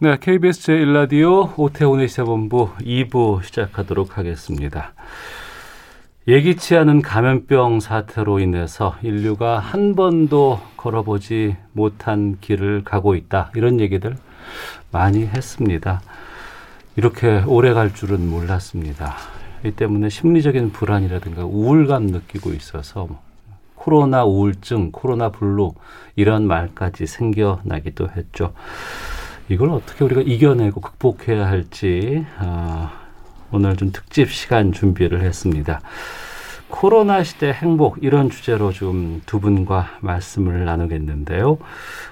네, KBS 제1라디오 오태훈의 시사본부 2부 시작하도록 하겠습니다. 예기치 않은 감염병 사태로 인해서 인류가 한 번도 걸어보지 못한 길을 가고 있다. 이런 얘기들 많이 했습니다. 이렇게 오래 갈 줄은 몰랐습니다. 이 때문에 심리적인 불안이라든가 우울감 느끼고 있어서 코로나 우울증, 코로나 블루 이런 말까지 생겨나기도 했죠. 이걸 어떻게 우리가 이겨내고 극복해야 할지 어, 오늘 좀 특집 시간 준비를 했습니다. 코로나 시대 행복 이런 주제로 좀 두 분과 말씀을 나누겠는데요.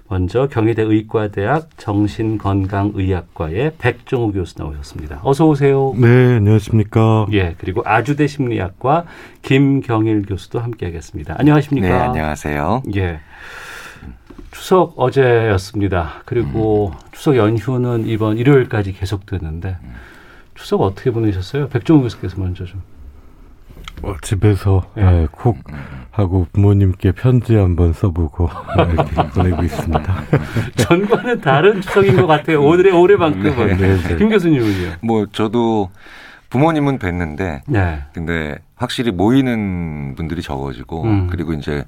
먼저 경희대 의과대학 정신건강의학과의 백종우 교수 나오셨습니다. 어서 오세요. 네, 안녕하십니까. 예, 그리고 아주대 심리학과 김경일 교수도 함께하겠습니다. 안녕하십니까? 네, 안녕하세요. 예. 추석 어제였습니다. 그리고 음. 추석 연휴는 이번 일요일까지 계속되는데 추석 어떻게 보내셨어요? 백종우 교수께서 먼저 좀. 어, 집에서 예. 네, 콕 하고 부모님께 편지 한번 써보고 이렇게 보내고 있습니다. 전과는 다른 추석인 것 같아요. 오늘의 올해만큼은. 네, 네. 김 교수님은요? 뭐 저도 부모님은 뵀는데, 네. 근데 확실히 모이는 분들이 적어지고 음. 그리고 이제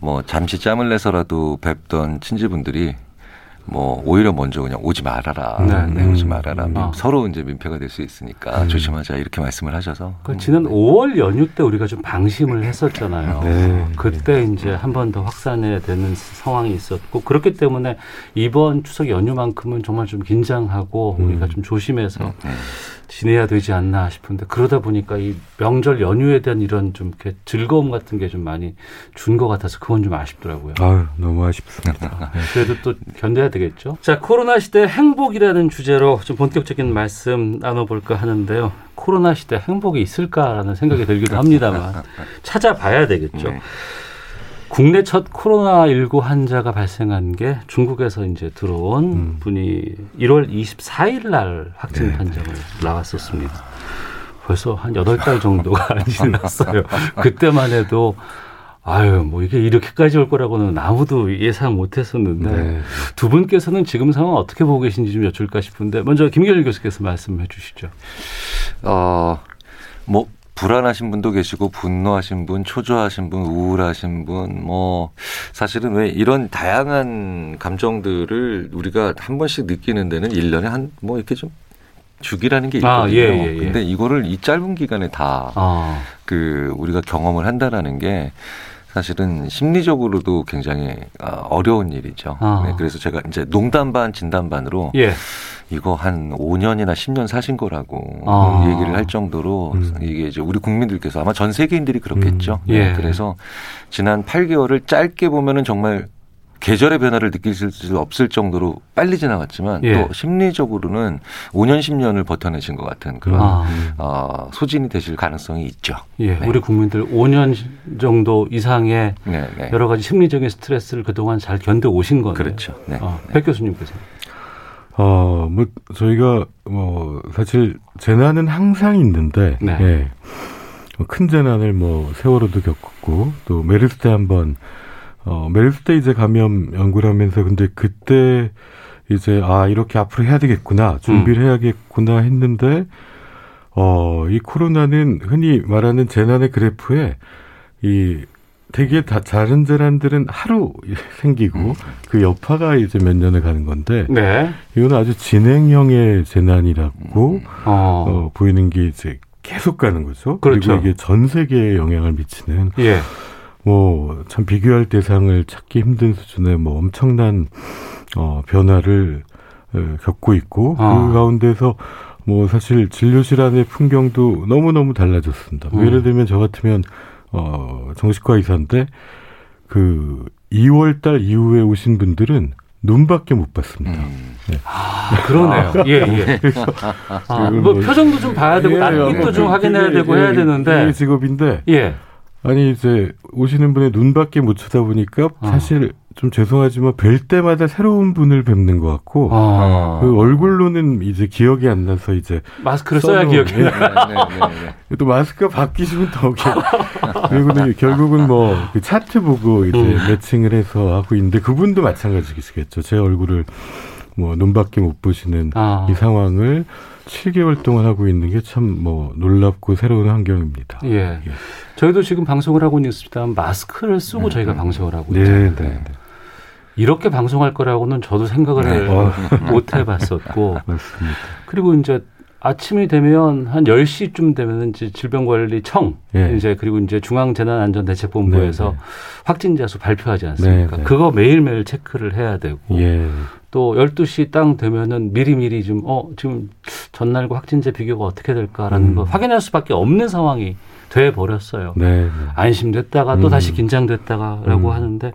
뭐 잠시 짬을 내서라도 뵙던 친지분들이 뭐 오히려 먼저 그냥 오지 말아라, 네, 네. 오지 말아라. 음. 서로 이제 민폐가 될 수 있으니까 음. 조심하자 이렇게 말씀을 하셔서. 그 지난 5월 연휴 때 우리가 좀 방심을 했었잖아요. 네. 그때 이제 한 번 더 확산해야 되는 상황이 있었고 그렇기 때문에 이번 추석 연휴만큼은 정말 좀 긴장하고 음. 우리가 좀 조심해서. 네. 지내야 되지 않나 싶은데 그러다 보니까 이 명절 연휴에 대한 이런 좀 이렇게 즐거움 같은 게 좀 많이 준 것 같아서 그건 좀 아쉽더라고요. 아유, 너무 아쉽습니다. 네, 그래도 또 견뎌야 되겠죠. 자, 코로나 시대 행복이라는 주제로 좀 본격적인 말씀 나눠볼까 하는데요. 코로나 시대 행복이 있을까라는 생각이 들기도 합니다만 찾아봐야 되겠죠. 네. 국내 첫 코로나19 환자가 발생한 게 중국에서 이제 들어온 음. 분이 1월 24일 날 확진 네. 판정을 나왔었습니다. 벌써 한 8달 정도가 지났어요. 그때만 해도 아유, 뭐 이게 이렇게까지 올 거라고는 아무도 예상 못 했었는데 네. 두 분께서는 지금 상황 어떻게 보고 계신지 좀 여쭐까 싶은데 먼저 김결 교수께서 말씀해 주시죠. 어, 뭐 불안하신 분도 계시고 분노하신 분, 초조하신 분, 우울하신 분, 뭐 사실은 왜 이런 다양한 감정들을 우리가 한 번씩 느끼는 데는 1년에 한 뭐 이렇게 좀 주기라는 게 아, 있거든요. 아, 예, 예, 예. 근데 이거를 이 짧은 기간에 다그 아. 그 우리가 경험을 한다라는 게 사실은 심리적으로도 굉장히 아, 어려운 일이죠. 아. 네, 그래서 제가 이제 농담 반 진담 반으로 예. 이거 한 5년이나 10년 사신 거라고 아. 얘기를 할 정도로 음. 이게 이제 우리 국민들께서 아마 전 세계인들이 그렇겠죠. 음. 예. 네, 그래서 지난 8개월을 짧게 보면은 정말 계절의 변화를 느낄 수 없을 정도로 빨리 지나갔지만 예. 또 심리적으로는 5년 10년을 버텨내신 것 같은 그런 아. 어, 소진이 되실 가능성이 있죠. 예, 네. 우리 국민들 5년 정도 이상의 네, 네. 여러 가지 심리적인 스트레스를 그동안 잘 견뎌 오신 거네요. 그렇죠. 네. 어, 백 교수님께서. 어, 뭐, 저희가, 뭐, 사실, 재난은 항상 있는데, 네. 예. 큰 재난을 뭐, 세월호도 겪었고, 또 메르스 때 한 번, 어, 메르스 때 이제 감염 연구를 하면서, 근데 그때 이제, 아, 이렇게 앞으로 해야 되겠구나, 준비를 음. 해야겠구나 했는데, 어, 이 코로나는 흔히 말하는 재난의 그래프에, 이 되게 다 다른 재난들은 하루 생기고 음. 그 여파가 이제 몇 년을 가는 건데 네. 이건 아주 진행형의 재난이라고 음. 어. 어, 보이는 게 이제 계속 가는 거죠. 그렇죠. 그리고 이게 전 세계에 영향을 미치는 예. 뭐참 비교할 대상을 찾기 힘든 수준의 뭐 엄청난 어, 변화를 어, 겪고 있고 아. 그 가운데서 뭐 사실 진료 실 안의 풍경도 너무 너무 달라졌습니다. 뭐 음. 예를 들면 저 같으면 어, 정신과 의사인데 그 2월 달 이후에 오신 분들은 눈밖에 못 봤습니다. 음. 네. 아. 아, 그러네요. 예, 예. 아, 뭐, 뭐 표정도 좀 봐야 되고, 예, 낯빛도 좀 확인해야 되고 해야 되는데. 직업인데. 예. 아니, 이제 오시는 분의 눈밖에 못 쳐다보니까 어. 사실 좀 죄송하지만 뵐 때마다 새로운 분을 뵙는 것 같고 아. 그 얼굴로는 이제 기억이 안 나서 이제 마스크를 써야 기억이 나. 네, 네, 네, 네, 또 마스크가 바뀌시면 더 그리고 결국은 뭐 그 차트 보고 이제 음. 매칭을 해서 하고 있는데 그분도 마찬가지겠죠. 제 얼굴을 뭐 눈밖에 못 보시는 아. 이 상황을 7개월 동안 하고 있는 게 참 뭐 놀랍고 새로운 환경입니다. 예. 예. 저희도 지금 방송을 하고 있습니다. 마스크를 쓰고 음. 저희가 방송을 하고 네, 있잖아요. 네, 네. 이렇게 방송할 거라고는 저도 생각을 네. 어. 못 해봤었고. 맞습니다. 그리고 이제 아침이 되면 한 10시쯤 되면 이제 질병관리청 예. 이제 그리고 이제 중앙재난안전대책본부에서 네, 네. 확진자 수 발표하지 않습니까? 네, 네. 그거 매일매일 체크를 해야 되고 예. 또 12시 땅 되면은 미리미리 좀 어, 지금 전날과 확진자 비교가 어떻게 될까라는 음. 거 확인할 수밖에 없는 상황이 돼 버렸어요. 네, 안심됐다가 또 음. 다시 긴장됐다가라고 음. 하는데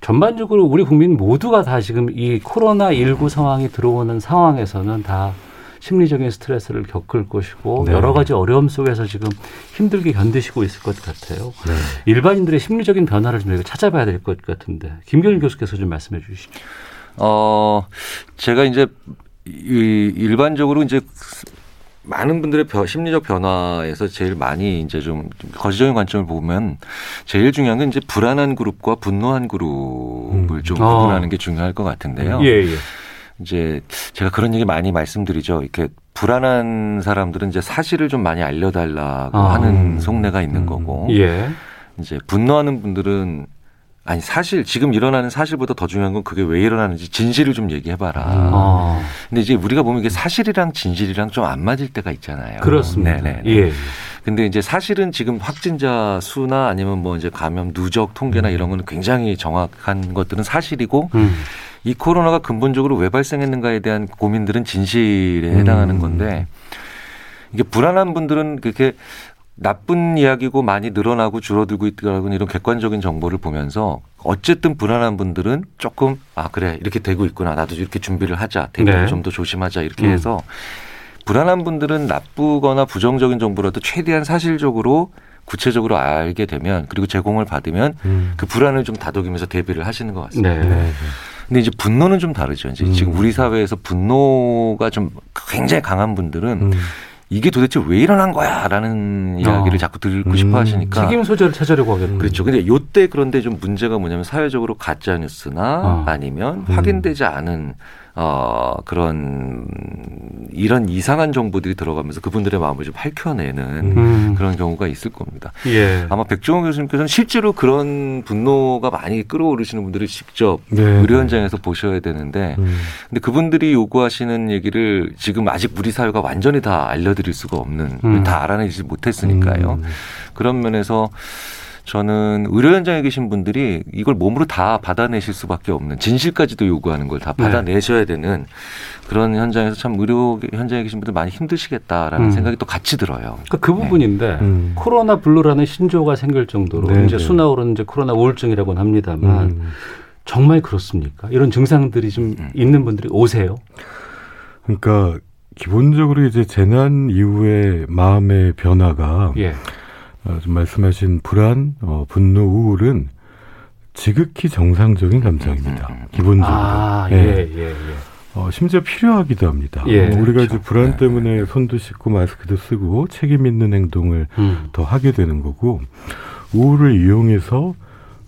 전반적으로 우리 국민 모두가 다 지금 이 코로나 19 상황이 들어오는 상황에서는 다 심리적인 스트레스를 겪을 것이고 네. 여러 가지 어려움 속에서 지금 힘들게 견디시고 있을 것 같아요. 네. 일반인들의 심리적인 변화를 좀 찾아봐야 될 것 같은데 김경일 교수께서 좀 말씀해 주시죠. 어 제가 이제 이 일반적으로 이제 많은 분들의 심리적 변화에서 제일 많이 이제 좀 거시적인 관점을 보면 제일 중요한 건 이제 불안한 그룹과 분노한 그룹을 음. 좀 구분하는 어. 게 중요할 것 같은데요. 예, 예. 이제 제가 그런 얘기 많이 말씀드리죠. 이렇게 불안한 사람들은 이제 사실을 좀 많이 알려달라고 아. 하는 속내가 있는 음. 거고. 예. 이제 분노하는 분들은 아니 사실 지금 일어나는 사실보다 더 중요한 건 그게 왜 일어나는지 진실을 좀 얘기해봐라. 아. 근데 이제 우리가 보면 이게 사실이랑 진실이랑 좀 안 맞을 때가 있잖아요. 그렇습니다. 네네. 예. 근데 이제 사실은 지금 확진자 수나 아니면 뭐 이제 감염 누적 통계나 음. 이런 거는 굉장히 정확한 것들은 사실이고 음. 이 코로나가 근본적으로 왜 발생했는가에 대한 고민들은 진실에 해당하는 음. 건데 이게 불안한 분들은 그렇게 나쁜 이야기고 많이 늘어나고 줄어들고 있더라고는 이런 객관적인 정보를 보면서 어쨌든 불안한 분들은 조금 아 그래 이렇게 되고 있구나 나도 이렇게 준비를 하자 대비를 네. 좀더 조심하자 이렇게 음. 해서 불안한 분들은 나쁘거나 부정적인 정보라도 최대한 사실적으로 구체적으로 알게 되면 그리고 제공을 받으면 음. 그 불안을 좀 다독이면서 대비를 하시는 것 같습니다. 네. 네. 근데 이제 분노는 좀 다르죠. 이제 음. 지금 우리 사회에서 분노가 좀 굉장히 강한 분들은 음. 이게 도대체 왜 일어난 거야라는 이야기를 어. 자꾸 듣고 싶어 음. 하시니까 책임 소재를 찾으려고 하겠네요. 그렇죠. 근데 요때 그런데 좀 문제가 뭐냐면 사회적으로 가짜 뉴스나 어. 아니면 음. 확인되지 않은 어, 그런 이런 이상한 정보들이 들어가면서 그분들의 마음을 좀 밝혀내는 음. 그런 경우가 있을 겁니다. 예. 아마 백종원 교수님께서는 실제로 그런 분노가 많이 끌어오르시는 분들을 직접 네. 의료 현장에서 보셔야 되는데 음. 근데 그분들이 요구하시는 얘기를 지금 아직 우리 사회가 완전히 다 알려드릴 수가 없는 음. 다 알아내지 못했으니까요. 음. 그런 면에서 저는 의료 현장에 계신 분들이 이걸 몸으로 다 받아내실 수밖에 없는 진실까지도 요구하는 걸다 네. 받아내셔야 되는 그런 현장에서 참 의료 현장에 계신 분들 많이 힘드시겠다라는 음. 생각이 또 같이 들어요. 그러니까 그 부분인데 네. 음. 코로나 블루라는 신조어가 생길 정도로 네, 이제 네. 수나오는 이제 코로나 우울증이라고는 합니다만 음. 정말 그렇습니까? 이런 증상들이 좀 음. 있는 분들이 오세요? 그러니까 기본적으로 이제 재난 이후의 마음의 변화가 예. 어, 좀 말씀하신 불안, 어, 분노, 우울은 지극히 정상적인 감정입니다. 음, 음, 음. 기본적으로. 아, 예, 예, 예. 예. 어, 심지어 필요하기도 합니다. 예, 어, 우리가 그렇죠. 이제 불안 네. 때문에 손도 씻고 마스크도 쓰고 책임 있는 행동을 음. 더 하게 되는 거고 우울을 이용해서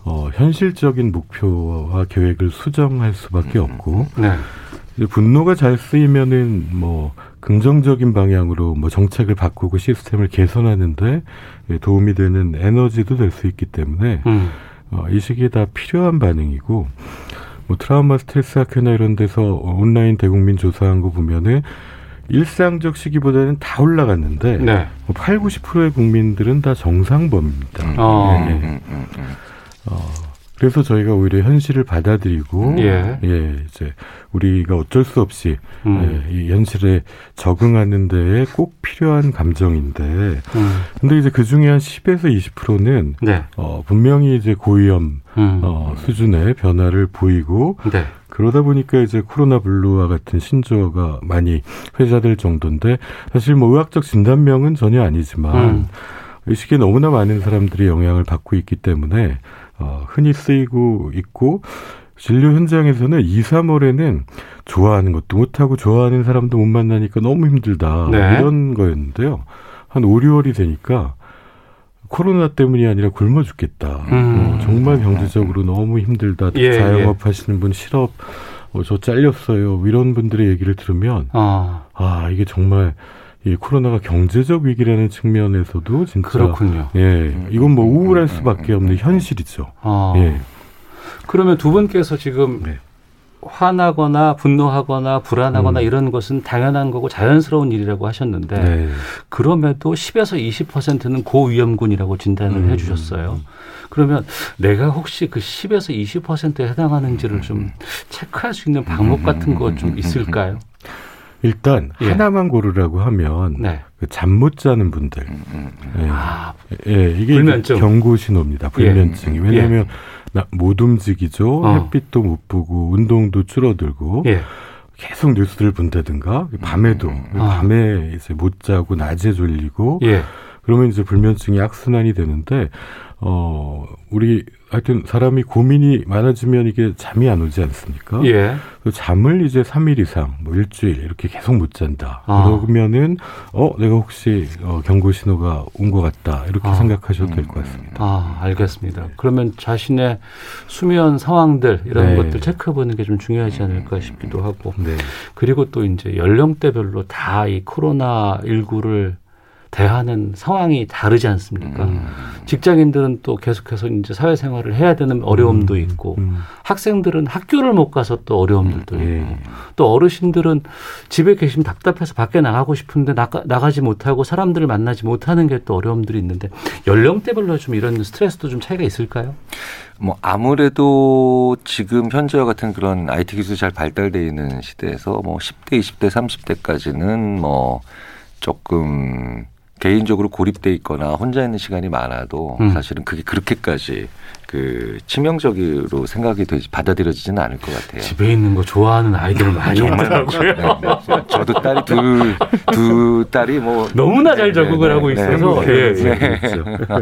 어, 현실적인 목표와 계획을 수정할 수밖에 없고 네. 분노가 잘 쓰이면은 뭐 긍정적인 방향으로 뭐 정책을 바꾸고 시스템을 개선하는데 도움이 되는 에너지도 될 수 있기 때문에 음. 어, 이 시기에 다 필요한 반응이고 뭐 트라우마 스트레스 학회나 이런 데서 온라인 대국민 조사한 거 보면은 일상적 시기보다는 다 올라갔는데 네. 뭐 8, 90%의 국민들은 다 정상범입니다. 음. 어. 네. 음, 음, 음. 어, 그래서 저희가 오히려 현실을 받아들이고 예, 예 이제 우리가 어쩔 수 없이 음. 예, 이 현실에 적응하는 데에 꼭 필요한 감정인데 음. 근데 이제 그 중에 한 10에서 20%는 네. 어 분명히 이제 고위험 음. 어 수준의 변화를 보이고 네. 그러다 보니까 이제 코로나 블루와 같은 신조어가 많이 회자될 정도인데 사실 뭐 의학적 진단명은 전혀 아니지만 음. 이 시기에 너무나 많은 사람들이 영향을 받고 있기 때문에 어, 흔히 쓰이고 있고 진료 현장에서는 2, 3월에는 좋아하는 것도 못하고 좋아하는 사람도 못 만나니까 너무 힘들다 네. 이런 거였는데요. 한 5, 6월이 되니까 코로나 때문이 아니라 굶어 죽겠다. 음. 어, 정말 경제적으로 너무 힘들다. 예, 자영업 예. 하시는 분 실업 어, 저 잘렸어요. 이런 분들의 얘기를 들으면 아, 아 이게 정말 이 코로나가 경제적 위기라는 측면에서도 진짜 그렇군요. 예, 이건 뭐 우울할 수밖에 없는 현실이죠. 아. 예. 그러면 두 분께서 지금 네. 화나거나 분노하거나 불안하거나 음. 이런 것은 당연한 거고 자연스러운 일이라고 하셨는데 네. 그럼에도 10에서 20%는 고위험군이라고 진단을 음. 해 주셨어요. 그러면 내가 혹시 그 10에서 20%에 해당하는지를 좀 체크할 수 있는 방법 같은 거 좀 있을까요? 일단 예. 하나만 고르라고 하면 네. 그 잠못 자는 분들. 예. 아, 예, 이게 불면증. 경고 신호입니다. 불면증이. 예. 왜냐하면 예. 못 움직이죠. 어. 햇빛도 못 보고 운동도 줄어들고 예. 계속 뉴스를 본다든가 밤에도 음. 아. 밤에 이제 못 자고 낮에 졸리고 예. 그러면 이제 불면증이 악순환이 되는데 어 우리 하여튼 사람이 고민이 많아지면 이게 잠이 안 오지 않습니까? 예. 그 잠을 이제 3일 이상, 뭐 일주일 이렇게 계속 못 잔다. 아. 그러면은 어 내가 혹시 어, 경고 신호가 온 것 같다 이렇게 아. 생각하셔도 될 것 같습니다. 아 알겠습니다. 그러면 자신의 수면 상황들 이런 네. 것들 체크해 보는 게 좀 중요하지 않을까 싶기도 하고. 네. 그리고 또 이제 연령대별로 다 이 코로나 19를 대하는 상황이 다르지 않습니까? 음. 직장인들은 또 계속해서 이제 사회생활을 해야 되는 어려움도 음. 있고 음. 학생들은 학교를 못 가서 또 어려움들도 음. 있고 예. 또 어르신들은 집에 계시면 답답해서 밖에 나가고 싶은데 나가, 나가지 못하고 사람들을 만나지 못하는 게 또 어려움들이 있는데 연령대별로 좀 이런 스트레스도 좀 차이가 있을까요? 뭐 아무래도 지금 현재와 같은 그런 IT 기술이 잘 발달돼 있는 시대에서 뭐 10대, 20대, 30대까지는 뭐 조금 개인적으로 고립돼 있거나 혼자 있는 시간이 많아도 음. 사실은 그게 그렇게까지 그 치명적으로 생각이 되지 받아들여지지는 않을 것 같아요. 집에 있는 거 좋아하는 아이들 많이 있더라고요. 네, 네. 저도 딸이 두, 두 딸이 뭐 너무나 잘 적응을 네, 하고 네, 있어서 네, 예, 예.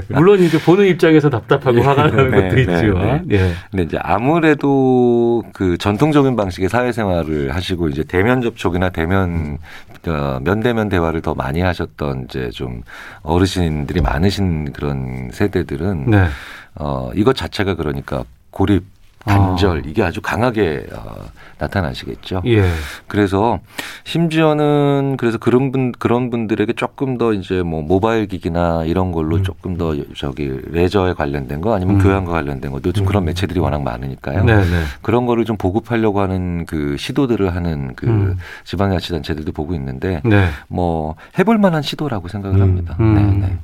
물론 이제 보는 입장에서 답답하고 화가 나는 것도 있지만 예. 근데 이제 아무래도 그 전통적인 방식의 사회생활을 하시고 이제 대면 접촉이나 대면 어, 면대면 대화를 더 많이 하셨던 이제 좀 어르신들이 많으신 그런 세대들은 네. 어, 이것 자체가 그러니까 고립 단절 아. 이게 아주 강하게 어, 나타나시겠죠. 예. 그래서 심지어는 그래서 그런 분 그런 분들에게 조금 더 이제 뭐 모바일 기기나 이런 걸로 음. 조금 더 저기 레저에 관련된 거 아니면 음. 교양과 관련된 거 요즘 음. 그런 매체들이 워낙 많으니까요. 네네. 네. 그런 거를 좀 보급하려고 하는 그 시도들을 하는 그 음. 지방자치단체들도 보고 있는데 네. 뭐 해볼 만한 시도라고 생각을 음. 합니다. 음. 네, 네.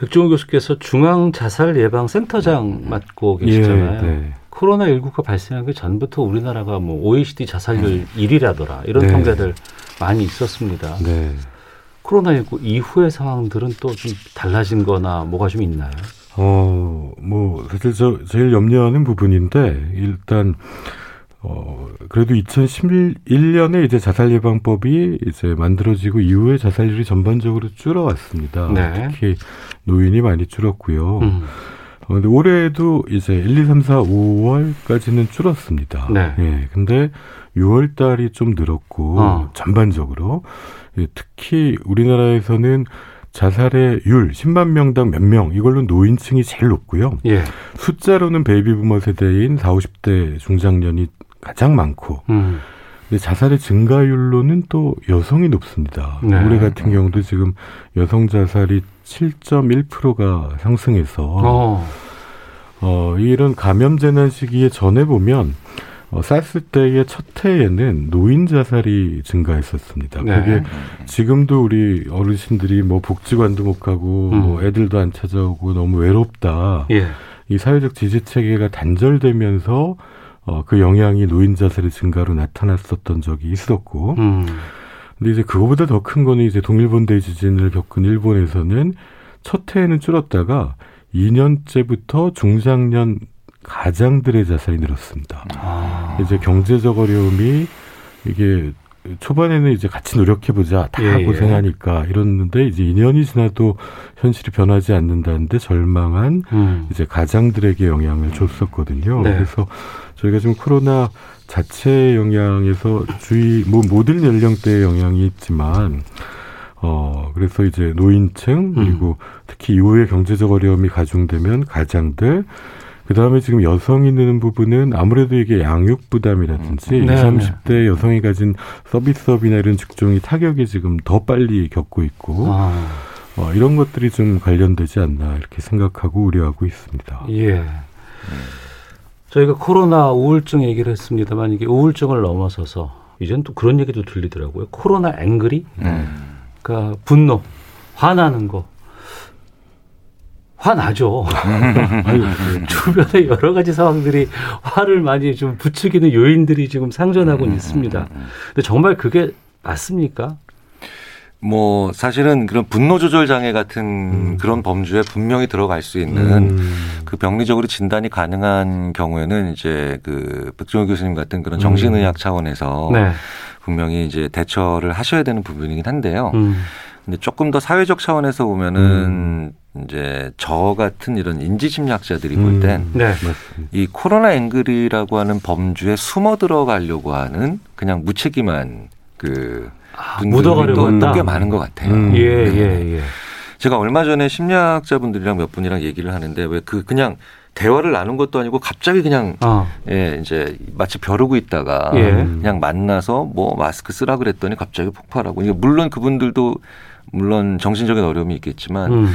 백종원 교수께서 중앙 자살 예방 센터장 맡고 계시잖아요. 예, 네. 코로나 19가 발생하기 전부터 우리나라가 뭐 OECD 자살률 1위라더라 이런 네. 통계들 많이 있었습니다. 네. 코로나 19 이후의 상황들은 또 좀 달라진거나 뭐가 좀 있나요? 어, 뭐 사실 저 제일 염려하는 부분인데 일단 어, 그래도 2011년에 이제 자살 예방법이 이제 만들어지고 이후에 자살률이 전반적으로 줄어왔습니다. 네. 특히 노인이 많이 줄었고요. 음. 어, 근데 올해도 이제 1, 2, 3, 4, 5월까지는 줄었습니다. 네. 예. 근데 6월 달이 좀 늘었고 어. 전반적으로 예, 특히 우리나라에서는 자살의 율 10만 명당 몇 명 이걸로 노인층이 제일 높고요. 예. 숫자로는 베이비부머 세대인 4, 50대 중장년이 가장 많고 음. 근데 자살의 증가율로는 또 여성이 높습니다. 네. 올해 같은 경우도 지금 여성 자살이 7.1%가 상승해서 어. 어, 이런 감염 재난 시기에 전해 보면 어, 사스 때의 첫 해에는 노인 자살이 증가했었습니다. 네. 그게 지금도 우리 어르신들이 뭐 복지관도 못 가고 음. 뭐 애들도 안 찾아오고 너무 외롭다. 예. 이 사회적 지지 체계가 단절되면서 어, 그 영향이 노인 자살의 증가로 나타났었던 적이 있었고, 음. 근데 이제 그거보다 더 큰 거는 이제 동일본대 지진을 겪은 일본에서는 첫 해에는 줄었다가 2년째부터 중장년 가장들의 자살이 늘었습니다. 아. 이제 경제적 어려움이 이게 초반에는 이제 같이 노력해보자 다 예, 예. 고생하니까 이랬는데 이제 2년이 지나도 현실이 변하지 않는다는데 절망한 음. 이제 가장들에게 영향을 줬었거든요. 네. 그래서 저희가 지금 코로나 자체 영향에서 주의 뭐 모든 연령대의 영향이 있지만 어 그래서 이제 노인층 그리고 음. 특히 이후에 경제적 어려움이 가중되면 가장들 그 다음에 지금 여성이 느는 부분은 아무래도 이게 양육 부담이라든지 네, 20, 30대 네. 여성이 가진 서비스업이나 이런 직종이 타격이 지금 더 빨리 겪고 있고 아. 어, 이런 것들이 좀 관련되지 않나 이렇게 생각하고 우려하고 있습니다. 예. 저희가 코로나 우울증 얘기를 했습니다만 이게 우울증을 넘어서서 이젠 또 그런 얘기도 들리더라고요. 코로나 앵그리, 음. 그러니까 분노, 화나는 거. 화나죠. 주변에 여러 가지 상황들이 화를 많이 좀 부추기는 요인들이 지금 상존하고 음, 있습니다. 음, 음. 근데 정말 그게 맞습니까? 뭐 사실은 그런 분노 조절 장애 같은 음. 그런 범주에 분명히 들어갈 수 있는 음. 그 병리적으로 진단이 가능한 경우에는 이제 그 백종호 교수님 같은 그런 정신의학 차원에서 네. 분명히 이제 대처를 하셔야 되는 부분이긴 한데요. 근데 조금 더 사회적 차원에서 보면은 음. 이제 저 같은 이런 인지 심리학자들이 볼 땐이 음. 네. 코로나 앵글이라고 하는 범주에 숨어 들어가려고 하는 그냥 무책임한 그 아, 분들이 또꽤 많은 것 같아요. 음. 예, 네. 예, 예. 제가 얼마 전에 심리학자분들이랑 몇 분이랑 얘기를 하는데 왜 그 그냥 대화를 나눈 것도 아니고 갑자기 그냥 어. 예 이제 마치 벼르고 있다가 예. 그냥 만나서 뭐 마스크 쓰라 그랬더니 갑자기 폭발하고 이게 물론 그분들도 물론 정신적인 어려움이 있겠지만 음.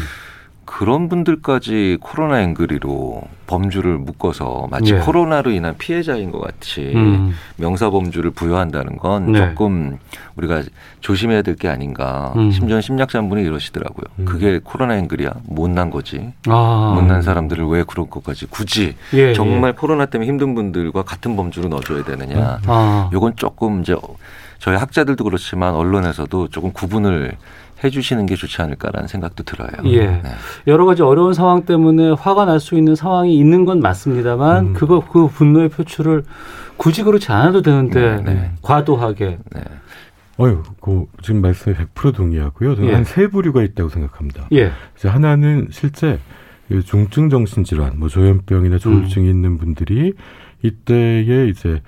그런 분들까지 코로나 앵그리로 범주를 묶어서 마치 네. 코로나로 인한 피해자인 것 같이 음. 명사 범주를 부여한다는 건 네. 조금 우리가 조심해야 될 게 아닌가. 음. 심지어 심리학자분이 이러시더라고요. 음. 그게 코로나 앵글이야. 못난 거지. 아. 못난 사람들을 왜 그런 것까지 굳이 예, 예. 정말 예. 코로나 때문에 힘든 분들과 같은 범주로 넣어줘야 되느냐. 아. 요건 조금 이제 저희 학자들도 그렇지만 언론에서도 조금 구분을 해주시는 게 좋지 않을까라는 생각도 들어요. 예. 네. 여러 가지 어려운 상황 때문에 화가 날 수 있는 상황이 있는 건 맞습니다만 음. 그거 그 분노의 표출을 굳이 그렇지 않아도 되는데 네, 네. 과도하게. 네. 어유, 그 지금 말씀에 100% 동의하고요. 저는 예. 한세 부류가 있다고 생각합니다. 예. 이제 하나는 실제 중증 정신 질환, 뭐 조현병이나 조울증이 음. 있는 분들이 이때에 이제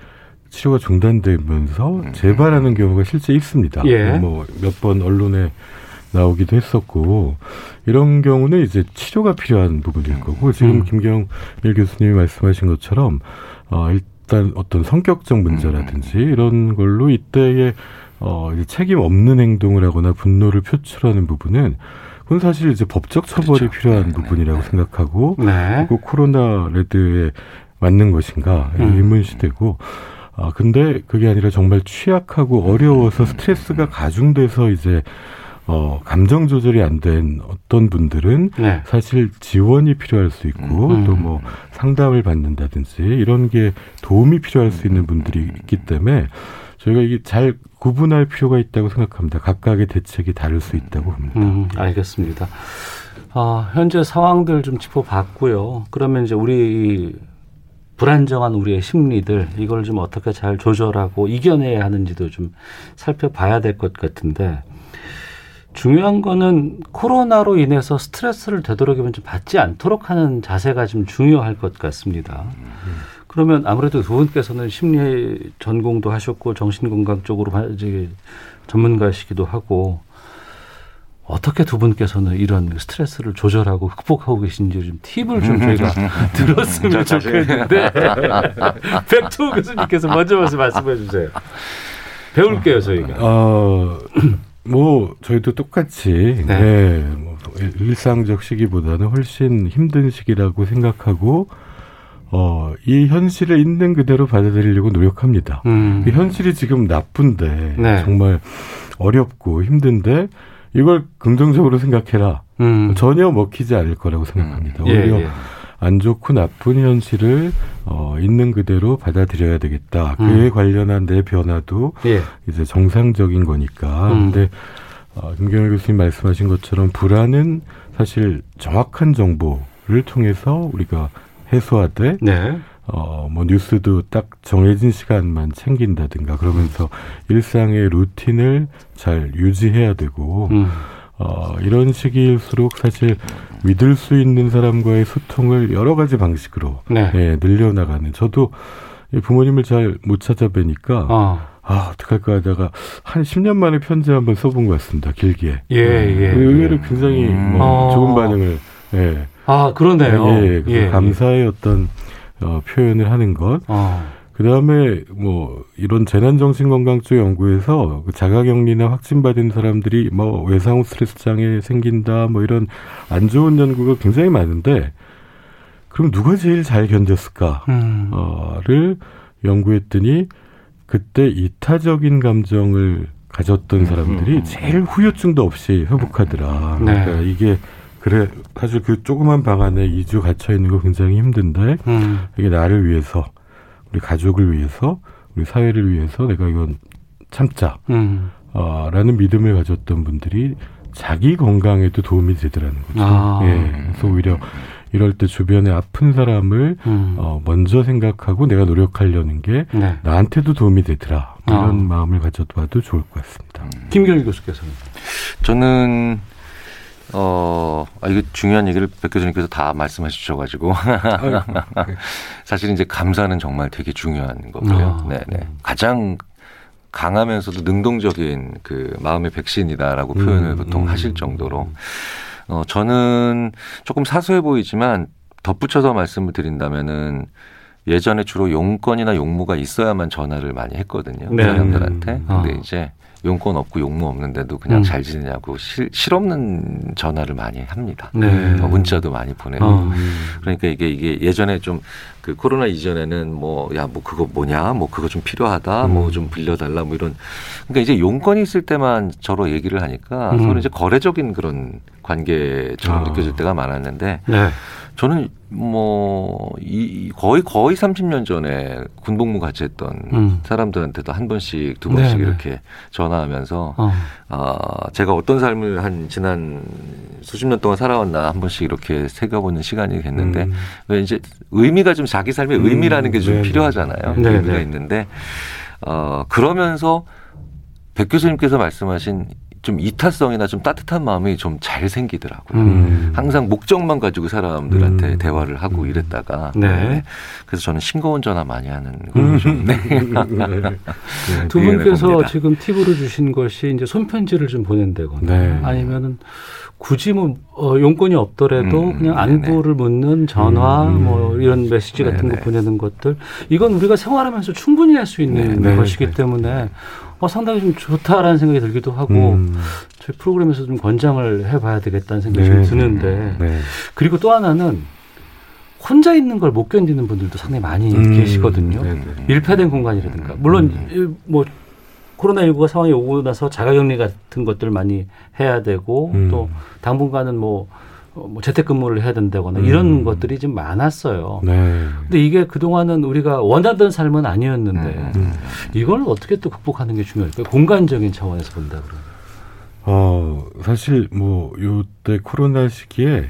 치료가 중단되면서 음. 재발하는 경우가 실제 있습니다. 예. 뭐몇 번 언론에 나오기도 했었고 이런 경우는 이제 치료가 필요한 부분일 거고 지금 음. 김경일 교수님이 말씀하신 것처럼 어 일단 어떤 성격적 문제라든지 음. 이런 걸로 이때에 어 책임 없는 행동을 하거나 분노를 표출하는 부분은 그건 사실 이제 법적 처벌이 그렇죠. 필요한 네, 부분이라고 네. 생각하고 네. 그 코로나 레드에 맞는 것인가 음. 의문시되고 아 근데 그게 아니라 정말 취약하고 어려워서 스트레스가 가중돼서 이제 어, 감정 조절이 안 된 어떤 분들은 네. 사실 지원이 필요할 수 있고 음. 또뭐 상담을 받는다든지 이런 게 도움이 필요할 수 있는 분들이 있기 때문에 저희가 이게 잘 구분할 필요가 있다고 생각합니다. 각각의 대책이 다를 수 있다고 봅니다. 음, 알겠습니다. 아, 현재 상황들 좀 짚어봤고요. 그러면 이제 우리 불안정한 우리의 심리들 이걸 좀 어떻게 잘 조절하고 이겨내야 하는지도 좀 살펴봐야 될 것 같은데 중요한 거는 코로나로 인해서 스트레스를 되도록이면 좀 받지 않도록 하는 자세가 좀 중요할 것 같습니다. 그러면 아무래도 두 분께서는 심리 전공도 하셨고 정신건강 쪽으로 전문가시기도 하고 어떻게 두 분께서는 이런 스트레스를 조절하고 극복하고 계신지 좀 팁을 좀 저희가 들었으면 좋겠는데 백초우 교수님께서 먼저 말씀해 주세요. 배울게요 저희가. 어, 뭐 저희도 똑같이 네. 네, 뭐 일상적 시기보다는 훨씬 힘든 시기라고 생각하고 어, 이 현실을 있는 그대로 받아들이려고 노력합니다. 음. 이 현실이 지금 나쁜데 네. 정말 어렵고 힘든데 이걸 긍정적으로 생각해라. 음. 전혀 먹히지 않을 거라고 생각합니다. 음. 오히려 예, 예. 안 좋고 나쁜 현실을 어, 있는 그대로 받아들여야 되겠다. 음. 그에 관련한 내 변화도 예. 이제 정상적인 거니까. 음. 근데 어, 김경일 교수님 말씀하신 것처럼 불안은 사실 정확한 정보를 통해서 우리가 해소하되 네. 어, 뭐 뉴스도 딱 정해진 시간만 챙긴다든가 그러면서 일상의 루틴을 잘 유지해야 되고 음. 어, 이런 시기일수록 사실 믿을 수 있는 사람과의 소통을 여러 가지 방식으로 네. 네, 늘려나가는 저도 부모님을 잘 못 찾아뵈니까 어. 아, 어떡할까 하다가 한 10년 만에 편지 한번 써본 것 같습니다. 길게. 예, 예. 의외로 굉장히 음. 뭐 좋은 반응을 예. 아, 그러네요. 예, 예. 예. 감사의 어떤 어, 표현을 하는 것. 어. 그 다음에 뭐 이런 재난정신건강 쪽 연구에서 그 자가격리나 확진받은 사람들이 뭐 외상 후 스트레스 장애 생긴다 뭐 이런 안 좋은 연구가 굉장히 많은데 그럼 누가 제일 잘 견뎠을까를 음. 연구했더니 그때 이타적인 감정을 가졌던 사람들이 제일 후유증도 없이 회복하더라. 네. 그러니까 이게 그래 사실 그 조그만 방 안에 2주 갇혀 있는 거 굉장히 힘든데 음. 이게 나를 위해서 우리 가족을 위해서 우리 사회를 위해서 내가 이건 참자 음. 어, 라는 믿음을 가졌던 분들이 자기 건강에도 도움이 되더라는 거죠. 아. 예. 그래서 오히려 이럴 때 주변에 아픈 사람을 음. 어, 먼저 생각하고 내가 노력하려는 게 네. 나한테도 도움이 되더라. 이런 아. 마음을 가져봐도 좋을 것 같습니다. 음. 김경일 교수께서는 저는 어, 아, 이거 중요한 얘기를 백 교수님께서 다 말씀해 주셔가지고. 사실 이제 감사는 정말 되게 중요한 거고요. 아. 네네. 네. 가장 강하면서도 능동적인 그 마음의 백신이다라고 음, 표현을 보통 음. 하실 정도로. 어, 저는 조금 사소해 보이지만 덧붙여서 말씀을 드린다면은 예전에 주로 용건이나 용무가 있어야만 전화를 많이 했거든요. 네. 사람들한테. 음. 근데 아. 이제 용건 없고 용무 없는데도 그냥 음. 잘 지내냐고 실, 실없는 전화를 많이 합니다. 네. 어, 문자도 많이 보내고. 어. 그러니까 이게 이게 예전에 좀 그 코로나 이전에는 뭐 야뭐 뭐 그거 뭐냐 뭐 그거 좀 필요하다 음. 뭐좀 빌려달라 뭐 이런 그러니까 이제 용건이 있을 때만 저로 얘기를 하니까 음. 서로 이제 거래적인 그런 관계처럼 아. 느껴질 때가 많았는데 네. 저는 뭐, 이, 거의, 거의 30년 전에 군복무 같이 했던 음. 사람들한테도 한 번씩, 두 번씩 네네. 이렇게 전화하면서, 어. 아, 제가 어떤 삶을 한 지난 수십 년 동안 살아왔나 한 번씩 이렇게 새겨보는 시간이 됐는데, 음. 왜 이제 의미가 좀 자기 삶의 음. 의미라는 게좀 필요하잖아요. 네네. 의미가 있는데, 어, 그러면서 백 교수님께서 말씀하신 좀 이타성이나 좀 따뜻한 마음이 좀 잘 생기더라고요. 음. 항상 목적만 가지고 사람들한테 음. 대화를 하고 음. 이랬다가 네. 네. 그래서 저는 싱거운 전화 많이 하는 걸로 음. 좀 네. 네. 두 분께서 지금 팁으로 주신 것이 이제 손편지를 좀 보낸다거나 네. 아니면은 굳이 뭐 어, 용건이 없더라도 음, 그냥 안부를 네네. 묻는 전화 음, 뭐 이런 메시지 같은 네네. 거 보내는 것들 이건 우리가 생활하면서 충분히 할 수 있는 네네. 것이기 때문에 어, 상당히 좀 좋다라는 생각이 들기도 하고 음. 저희 프로그램에서 좀 권장을 해봐야 되겠다는 생각이 좀 드는데 네. 그리고 또 하나는 혼자 있는 걸 못 견디는 분들도 상당히 많이 음. 계시거든요. 밀폐된 공간이라든가 물론 음. 뭐 코로나19가 상황이 오고 나서 자가격리 같은 것들 많이 해야 되고 음. 또 당분간은 뭐, 어, 뭐 재택근무를 해야 된다거나 음. 이런 것들이 좀 많았어요. 네. 근데 이게 그동안은 우리가 원하던 삶은 아니었는데 음. 음. 이걸 어떻게 또 극복하는 게 중요할까요? 공간적인 차원에서 본다 그러면. 어, 사실 뭐 요때 코로나 시기에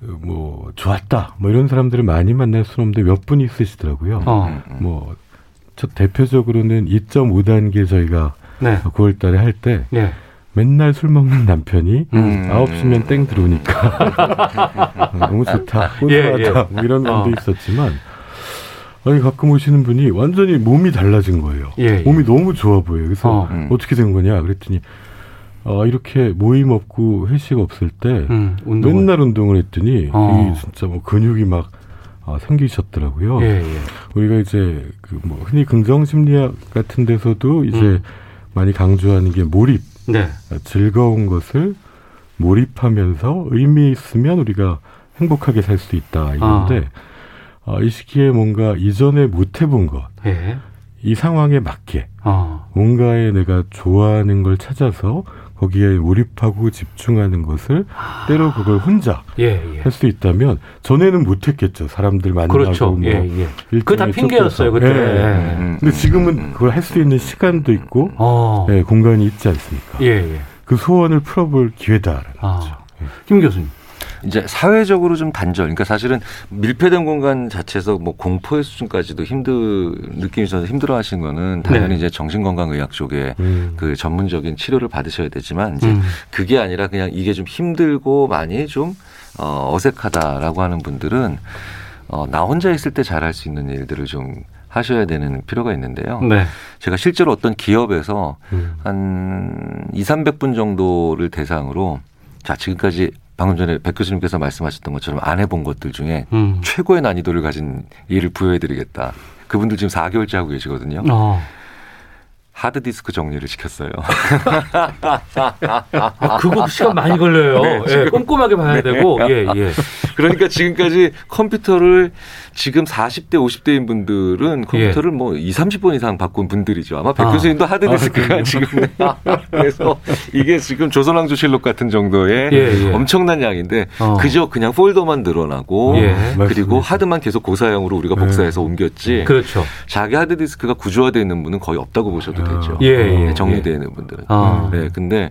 뭐 좋았다 뭐 이런 사람들을 많이 만날 수는 없는데 몇 분 있으시더라고요. 어. 뭐첫 대표적으로는 2.5단계 저희가 네. 9월 달에 할때 네. 맨날 술 먹는 남편이 음. 9시면 땡 들어오니까 너무 좋다, 꼬들하다 예, 예. 뭐 이런 분도 어. 있었지만 아니 가끔 오시는 분이 완전히 몸이 달라진 거예요. 예, 예. 몸이 너무 좋아 보여요. 그래서 어. 음. 어떻게 된 거냐 그랬더니 어, 이렇게 모임 없고 회식 없을 때 음, 맨날 운동을 했더니 어. 이 진짜 뭐 근육이 막 어, 생기셨더라고요. 예, 예. 우리가 이제 그 뭐 흔히 긍정 심리학 같은 데서도 이제 음. 많이 강조하는 게 몰입, 네. 즐거운 것을 몰입하면서 의미 있으면 우리가 행복하게 살 수 있다 이건데 아. 어, 이 시기에 뭔가 이전에 못 해본 것, 예. 이 상황에 맞게 아. 뭔가에 내가 좋아하는 걸 찾아서 거기에 몰입하고 집중하는 것을 때로 그걸 혼자 예, 예. 할수 있다면 전에는 못했겠죠. 사람들 만나고 그렇죠. 뭐 예, 예. 그거 다 핑계였어요 그때. 예. 음, 근데 지금은 그걸 할 수 있는 시간도 있고 어. 예, 공간이 있지 않습니까? 예, 예. 그 소원을 풀어볼 기회다라는 아. 거죠. 김 교수님. 이제 사회적으로 좀 단절. 그러니까 사실은 밀폐된 공간 자체에서 뭐 공포의 수준까지도 힘들 느낌이 서 힘들어하시는 거는 당연히 네. 이제 정신건강의학 쪽에 음. 그 전문적인 치료를 받으셔야 되지만 이제 음. 그게 아니라 그냥 이게 좀 힘들고 많이 좀 어, 어색하다라고 하는 분들은 어, 나 혼자 있을 때 잘할 수 있는 일들을 좀 하셔야 되는 필요가 있는데요. 네. 제가 실제로 어떤 기업에서 음. 한 2, 300분 정도를 대상으로 자, 지금까지 방금 전에 백 교수님께서 말씀하셨던 것처럼 안 해본 것들 중에 음. 최고의 난이도를 가진 일을 부여해드리겠다. 그분들 지금 4개월째 하고 계시거든요. 어. 하드디스크 정리를 시켰어요. 아, 그거 시간 많이 걸려요. 네, 예, 꼼꼼하게 봐야 네. 되고. 예, 예. 그러니까 지금까지 컴퓨터를 지금 40대, 50대인 분들은 컴퓨터를 예. 뭐 2, 30번 이상 바꾼 분들이죠. 아마 백 아. 교수님도 하드디스크가 아, 지금 그래서 이게 지금 조선왕조 실록 같은 정도의 예, 예. 엄청난 양인데 어. 그저 그냥 폴더만 늘어나고 예. 그리고 하드만 계속 고사양으로 우리가 복사해서 옮겼지. 그렇죠. 자기 하드디스크가 구조화되어 있는 분은 거의 없다고 보셔도 되죠. 예, 예. 정리되어 있는 분들은. 아. 네, 근데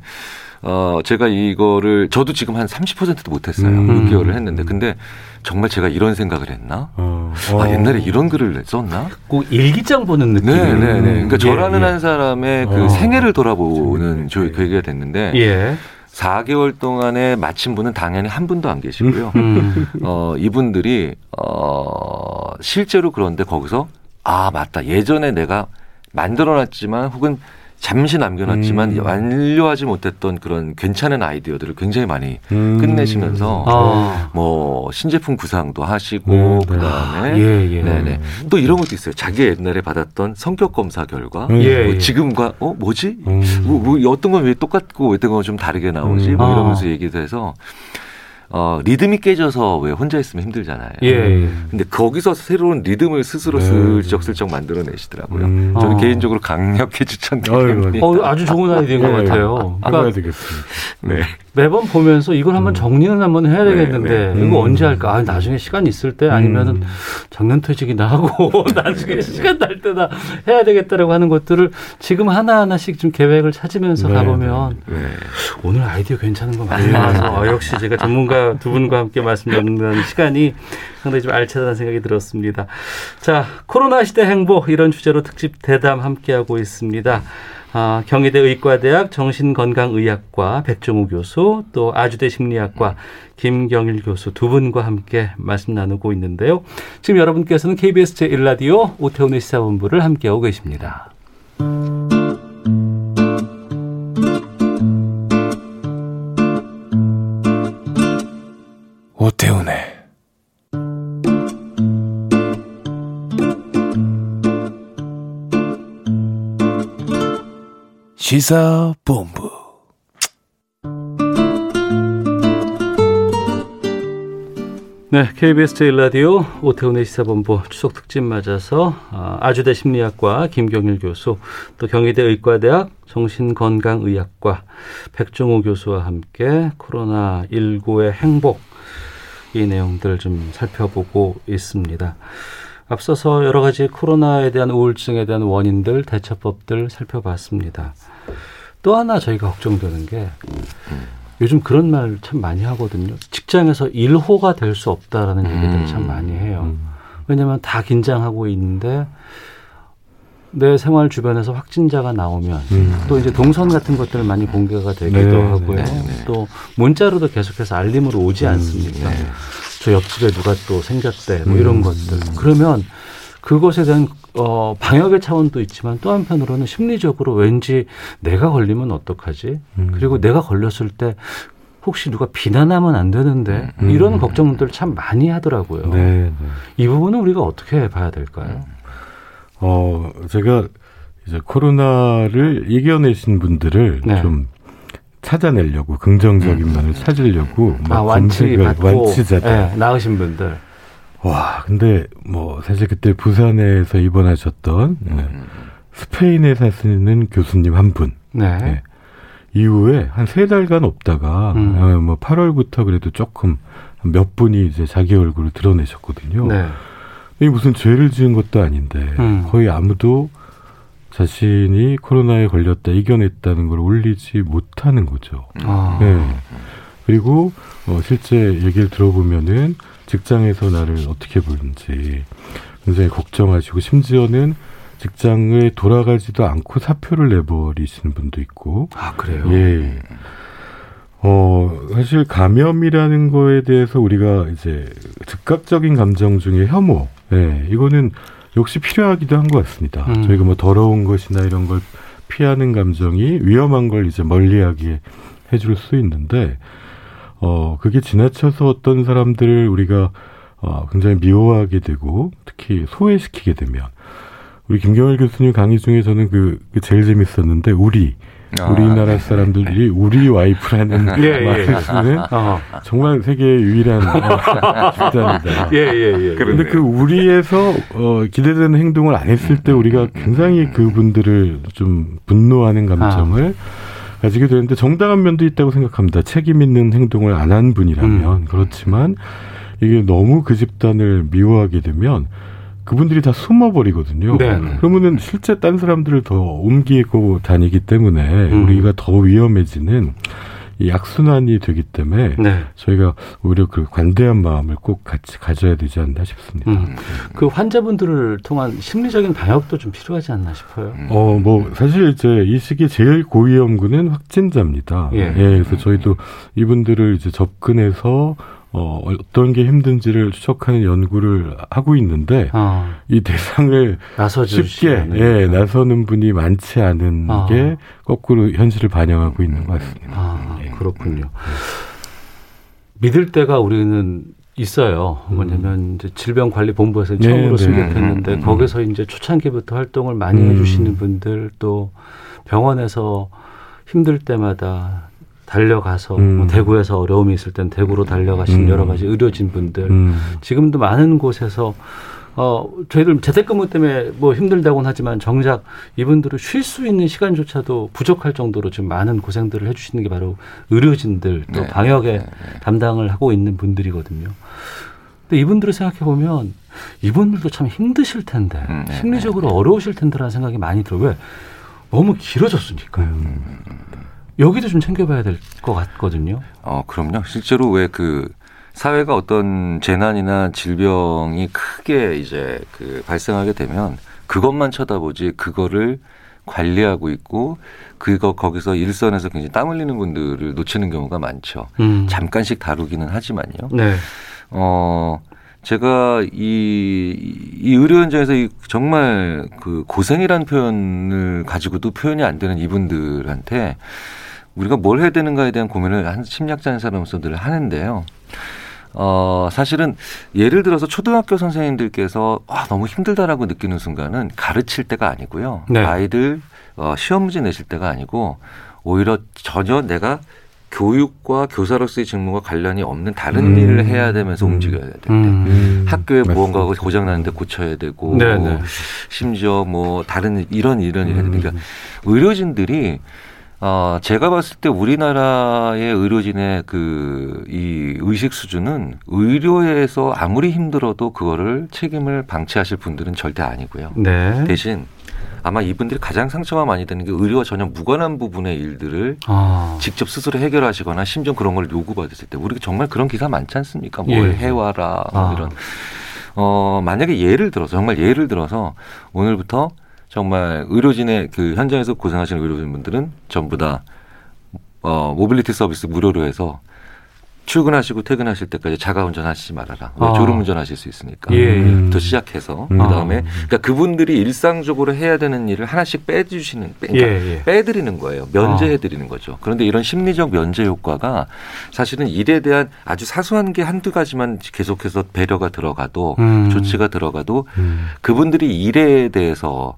어, 제가 이거를 저도 지금 한 30%도 못했어요. 음. 6개월을 했는데 근데 정말 제가 이런 생각을 했나? 어. 아 옛날에 이런 글을 썼나? 꼭 일기장 보는 느낌. 네, 네, 네. 그러니까 예, 저라는 예. 한 사람의 그 어. 생애를 돌아보는 저 계기가 됐는데. 예. 4개월 동안에 마친 분은 당연히 한 분도 안 계시고요. 음. 어, 이분들이 어, 실제로 그런데 거기서 아 맞다 예전에 내가 만들어놨지만 혹은 잠시 남겨놨지만 음. 완료하지 못했던 그런 괜찮은 아이디어들을 굉장히 많이 음. 끝내시면서 아. 뭐 신제품 구상도 하시고 음. 그다음에 아. 예, 예. 네네 또 이런 것도 있어요. 자기 옛날에 받았던 성격 검사 결과 음. 예, 뭐 예. 지금과 어 뭐지 음. 뭐, 뭐 어떤 건 왜 똑같고 어떤 건 좀 다르게 나오지 뭐 음. 이러면서 아. 얘기도 해서 어, 리듬이 깨져서 왜 혼자 있으면 힘들잖아요. 예, 예. 근데 거기서 새로운 리듬을 스스로 네. 슬쩍슬쩍 만들어내시더라고요. 음. 저는 어. 개인적으로 강력히 추천드립니다. 어, 아주 좋은 아이디어인 것 네. 같아요. 그러니까 되겠습니다. 네. 매번 보면서 이걸 한번 음. 정리는 한번 해야 네, 되겠는데 네, 네. 이거 음. 언제 할까? 아, 나중에 시간 있을 때 아니면은 음. 작년퇴직이나 하고 나중에 시간 날 때나 해야 되겠다라고 하는 것들을 지금 하나 하나씩 좀 계획을 찾으면서 네, 가보면 네, 오늘 아이디어 괜찮은 거 많이 나와서 아, 역시 제가 전문가 두 분과 함께 말씀 나누는 시간이 상당히 좀 알차다는 생각이 들었습니다. 자, 코로나 시대 행복 이런 주제로 특집 대담 함께하고 있습니다. 아, 경희대 의과대학 정신건강의학과 백종우 교수 또 아주대 심리학과 김경일 교수 두 분과 함께 말씀 나누고 있는데요. 지금 여러분께서는 KBS 제1라디오 오태훈의 시사본부를 함께하고 계십니다. 오태훈의 시사본부 네, KBS 제1라디오 오태훈의 시사본부 추석 특집 맞아서 아, 아주대 심리학과 김경일 교수 또 경희대 의과대학 정신건강의학과 백종호 교수와 함께 코로나19의 행복 이 내용들 좀 살펴보고 있습니다. 앞서서 여러 가지 코로나에 대한 우울증에 대한 원인들, 대처법들 살펴봤습니다. 또 하나 저희가 걱정되는 게 요즘 그런 말 참 많이 하거든요. 직장에서 일호가 될 수 없다라는 음. 얘기들을 참 많이 해요. 음. 왜냐하면 다 긴장하고 있는데 내 생활 주변에서 확진자가 나오면 음. 또 이제 동선 같은 것들 많이 공개가 되기도 네, 하고요. 네, 네. 또 문자로도 계속해서 알림으로 오지 음. 않습니까? 네. 저 옆집에 누가 또 생겼대 뭐 이런 음. 것들. 그러면 그것에 대한 어, 방역의 차원도 있지만 또 한편으로는 심리적으로 왠지 내가 걸리면 어떡하지? 음. 그리고 내가 걸렸을 때 혹시 누가 비난하면 안 되는데 음. 이런 걱정들 참 많이 하더라고요. 네, 네. 이 부분은 우리가 어떻게 봐야 될까요? 어, 제가 이제 코로나를 이겨내신 분들을 네. 좀 찾아내려고 긍정적인 음. 면을 찾으려고 아, 완치 받고 완치자들 네, 나으신 분들 와, 근데 뭐 사실 그때 부산에서 입원하셨던 예, 음. 스페인에 사시는 교수님 한 분. 네. 네. 이후에 한 세 달간 없다가 음. 어, 뭐 8월부터 그래도 조금 몇 분이 이제 자기 얼굴을 드러내셨거든요. 네. 이 무슨 죄를 지은 것도 아닌데 음. 거의 아무도 자신이 코로나에 걸렸다 이겨냈다는 걸 올리지 못하는 거죠. 아. 네. 그리고 어, 실제 얘기를 들어보면은 직장에서 나를 어떻게 보는지 굉장히 걱정하시고 심지어는 직장에 돌아가지도 않고 사표를 내버리시는 분도 있고. 아 그래요? 예. 어 사실 감염이라는 거에 대해서 우리가 이제 즉각적인 감정 중에 혐오. 예, 이거는 역시 필요하기도 한 것 같습니다. 음. 저희가 뭐 더러운 것이나 이런 걸 피하는 감정이 위험한 걸 이제 멀리하게 해줄 수 있는데 어 그게 지나쳐서 어떤 사람들을 우리가 어 굉장히 미워하게 되고 특히 소외시키게 되면 우리 김경일 교수님 강의 중에 저는 그, 그 제일 재밌었는데 우리 아, 우리나라 네. 사람들이 우리 와이프라는 예, 예. 말을 쓰는 어. 정말 세계의 유일한 집단이다. 예, 예, 예. 그런데 그 우리에서 어, 기대되는 행동을 안 했을 때 우리가 굉장히 그분들을 좀 분노하는 감정을 아. 가지게 되는데 정당한 면도 있다고 생각합니다. 책임 있는 행동을 안 한 분이라면 음. 그렇지만 이게 너무 그 집단을 미워하게 되면 그분들이 다 숨어버리거든요. 네. 그러면은 실제 딴 사람들을 더 옮기고 다니기 때문에 음. 우리가 더 위험해지는 이 악순환이 되기 때문에 네. 저희가 오히려 그 관대한 마음을 꼭 같이 가져야 되지 않나 싶습니다. 음. 그 환자분들을 통한 심리적인 방역도 좀 필요하지 않나 싶어요. 음. 어, 뭐 사실 이제 이 시기 제일 고위험군은 확진자입니다. 예. 예 그래서 저희도 이분들을 이제 접근해서 어, 어떤 게 힘든지를 추적하는 연구를 하고 있는데 어. 이 대상을 쉽게 예, 나서는 분이 많지 않은 어. 게 거꾸로 현실을 반영하고 있는 것 같습니다. 아, 예. 그렇군요. 믿을 때가 우리는 있어요. 음. 뭐냐면 이제 질병관리본부에서 네, 처음으로 네, 승격했는데 네. 거기서 이제 초창기부터 활동을 많이 음. 해주시는 분들 또 병원에서 힘들 때마다 달려가서 음. 뭐 대구에서 어려움이 있을 땐 대구로 달려가신 음. 여러 가지 의료진 분들 음. 지금도 많은 곳에서 어 저희들 재택근무 때문에 뭐 힘들다고는 하지만 정작 이분들은 쉴수 있는 시간조차도 부족할 정도로 좀 많은 고생들을 해주시는 게 바로 의료진들 또 네. 방역에 네. 네. 담당을 하고 있는 분들이거든요. 근데 이분들을 생각해 보면 이분들도 참 힘드실 텐데 음, 네. 심리적으로 네. 어려우실 텐데라는 생각이 많이 들어요. 왜 너무 길어졌으니까요. 음. 여기도 좀 챙겨봐야 될 것 같거든요. 어, 그럼요. 실제로 왜 그 사회가 어떤 재난이나 질병이 크게 이제 그 발생하게 되면 그것만 쳐다보지 그거를 관리하고 있고 그거 거기서 일선에서 굉장히 땀 흘리는 분들을 놓치는 경우가 많죠. 음. 잠깐씩 다루기는 하지만요. 네. 어 제가 이, 이 의료 현장에서 이 정말 그 고생이라는 표현을 가지고도 표현이 안 되는 이분들한테 우리가 뭘 해야 되는가에 대한 고민을 한 심리학자인 사람으로서 늘 하는데요. 어, 사실은 예를 들어서 초등학교 선생님들께서 와, 너무 힘들다라고 느끼는 순간은 가르칠 때가 아니고요. 네. 아이들 어, 시험 문제 내실 때가 아니고 오히려 전혀 내가 교육과 교사로서의 직무와 관련이 없는 다른 음. 일을 해야 되면서 음. 움직여야 될 때, 음. 학교에 맞습니다. 무언가가 고장 나는데 고쳐야 되고, 네, 네. 심지어 뭐 다른 이런 이런 일 해야 되니까 음. 의료진들이 어, 제가 봤을 때 우리나라의 의료진의 그 이 의식 수준은 의료에서 아무리 힘들어도 그거를 책임을 방치하실 분들은 절대 아니고요. 네. 대신 아마 이분들이 가장 상처가 많이 되는 게 의료와 전혀 무관한 부분의 일들을 아. 직접 스스로 해결하시거나 심지어 그런 걸 요구받았을 때 우리가 정말 그런 기사 많지 않습니까? 뭘 예. 해와라 뭐 아. 이런. 어, 만약에 예를 들어서 정말 예를 들어서 오늘부터 정말 의료진의 그 현장에서 고생하시는 의료진 분들은 전부 다 어, 모빌리티 서비스 무료로 해서 출근하시고 퇴근하실 때까지 자가 운전하시지 말아라. 아. 졸음 운전하실 수 있으니까. 예. 음. 더 시작해서 음. 그다음에 아. 그러니까 그분들이 일상적으로 해야 되는 일을 하나씩 빼주시는 그러니까 예, 예. 빼드리는 거예요. 면제해 드리는 아. 거죠. 그런데 이런 심리적 면제 효과가 사실은 일에 대한 아주 사소한 게 한두 가지만 계속해서 배려가 들어가도 음. 조치가 들어가도 음. 그분들이 일에 대해서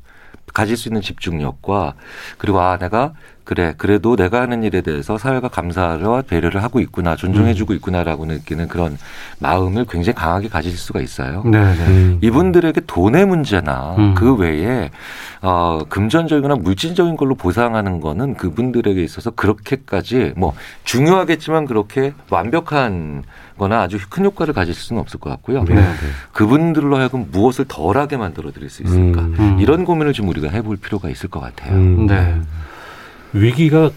가질 수 있는 집중력과 그리고 아 내가 그래 그래도 내가 하는 일에 대해서 사회가 감사와 배려를 하고 있구나 존중해주고 음. 있구나라고 느끼는 그런 마음을 굉장히 강하게 가질 수가 있어요. 네네. 네. 음. 이분들에게 돈의 문제나 음. 그 외에 어, 금전적이거나 물질적인 걸로 보상하는 거는 그분들에게 있어서 그렇게까지 뭐 중요하겠지만 그렇게 완벽한 거나 아주 큰 효과를 가질 수는 없을 것 같고요. 네. 그분들로 하여금 무엇을 덜하게 만들어 드릴 수 있을까? 음. 음. 이런 고민을 좀 우리가 해볼 필요가 있을 것 같아요. 음. 네. 위기가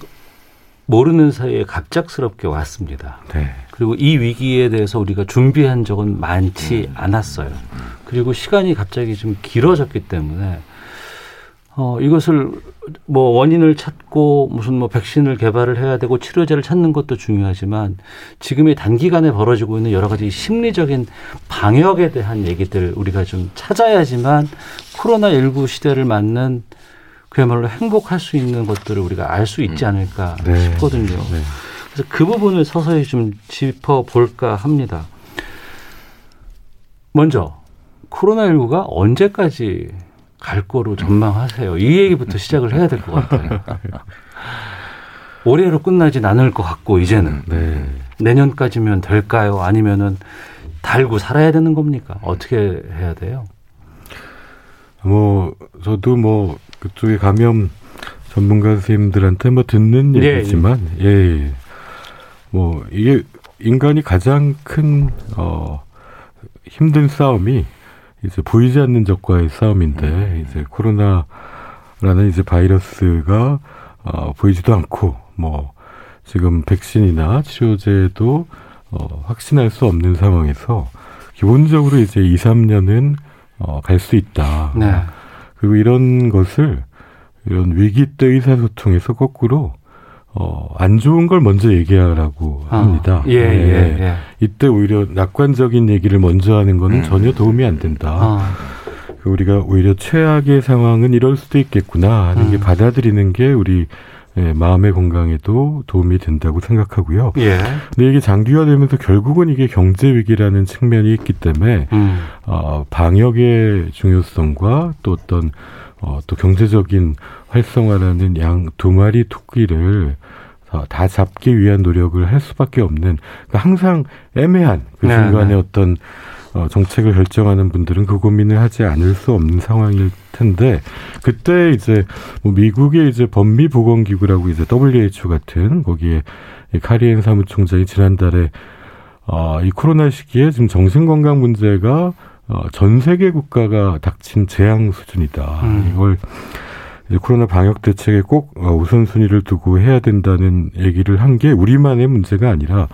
모르는 사이에 갑작스럽게 왔습니다. 네. 그리고 이 위기에 대해서 우리가 준비한 적은 많지 않았어요. 그리고 시간이 갑자기 좀 길어졌기 때문에 어, 이것을 뭐 원인을 찾고 무슨 뭐 백신을 개발을 해야 되고 치료제를 찾는 것도 중요하지만 지금의 단기간에 벌어지고 있는 여러 가지 심리적인 방역에 대한 얘기들 우리가 좀 찾아야지만 코로나19 시대를 맞는 그야말로 행복할 수 있는 것들을 우리가 알 수 있지 않을까 네. 싶거든요. 네. 그래서 그 부분을 서서히 좀 짚어볼까 합니다. 먼저 코로나19가 언제까지 갈 거로 전망하세요? 이 얘기부터 시작을 해야 될 것 같아요. 올해로 끝나진 않을 것 같고 이제는 네. 내년까지면 될까요? 아니면은 달고 살아야 되는 겁니까? 어떻게 해야 돼요? 뭐 저도 뭐 그쪽에 감염 전문가 선생님들한테 뭐 듣는 예, 얘기지만 예, 예. 뭐 이게 인간이 가장 큰 어, 힘든 싸움이 이제 보이지 않는 적과의 싸움인데 이제 코로나라는 이제 바이러스가 어, 보이지도 않고 뭐 지금 백신이나 치료제도 어, 확신할 수 없는 상황에서 기본적으로 이제 2, 3년은 어, 갈 수 있다. 네. 그리고 이런 것을 이런 위기 때 의사소통에서 거꾸로 어, 안 좋은 걸 먼저 얘기하라고 아, 합니다. 예, 예, 예. 예. 이때 오히려 낙관적인 얘기를 먼저 하는 거는 전혀 도움이 안 된다. 아, 그 우리가 오히려 최악의 상황은 이럴 수도 있겠구나 하는 게 음. 받아들이는 게 우리 예, 마음의 건강에도 도움이 된다고 생각하고요. 예. 근데 이게 장기화되면서 결국은 이게 경제 위기라는 측면이 있기 때문에 음. 어, 방역의 중요성과 또 어떤 어, 또 경제적인 활성화라는 양 두 마리 토끼를 어, 다 잡기 위한 노력을 할 수밖에 없는 그러니까 항상 애매한 그 네, 중간에 네. 어떤 어, 정책을 결정하는 분들은 그 고민을 하지 않을 수 없는 상황일 텐데 그때 이제 뭐 미국의 이제 법미 보건 기구라고 이제 WHO 같은 거기에 이 카리엔 사무총장이 지난달에 어, 이 코로나 시기에 지금 정신건강 문제가 어, 전 세계 국가가 닥친 재앙 수준이다. 음. 이걸 코로나 방역 대책에 꼭 어, 우선순위를 두고 해야 된다는 얘기를 한 게 우리만의 문제가 아니라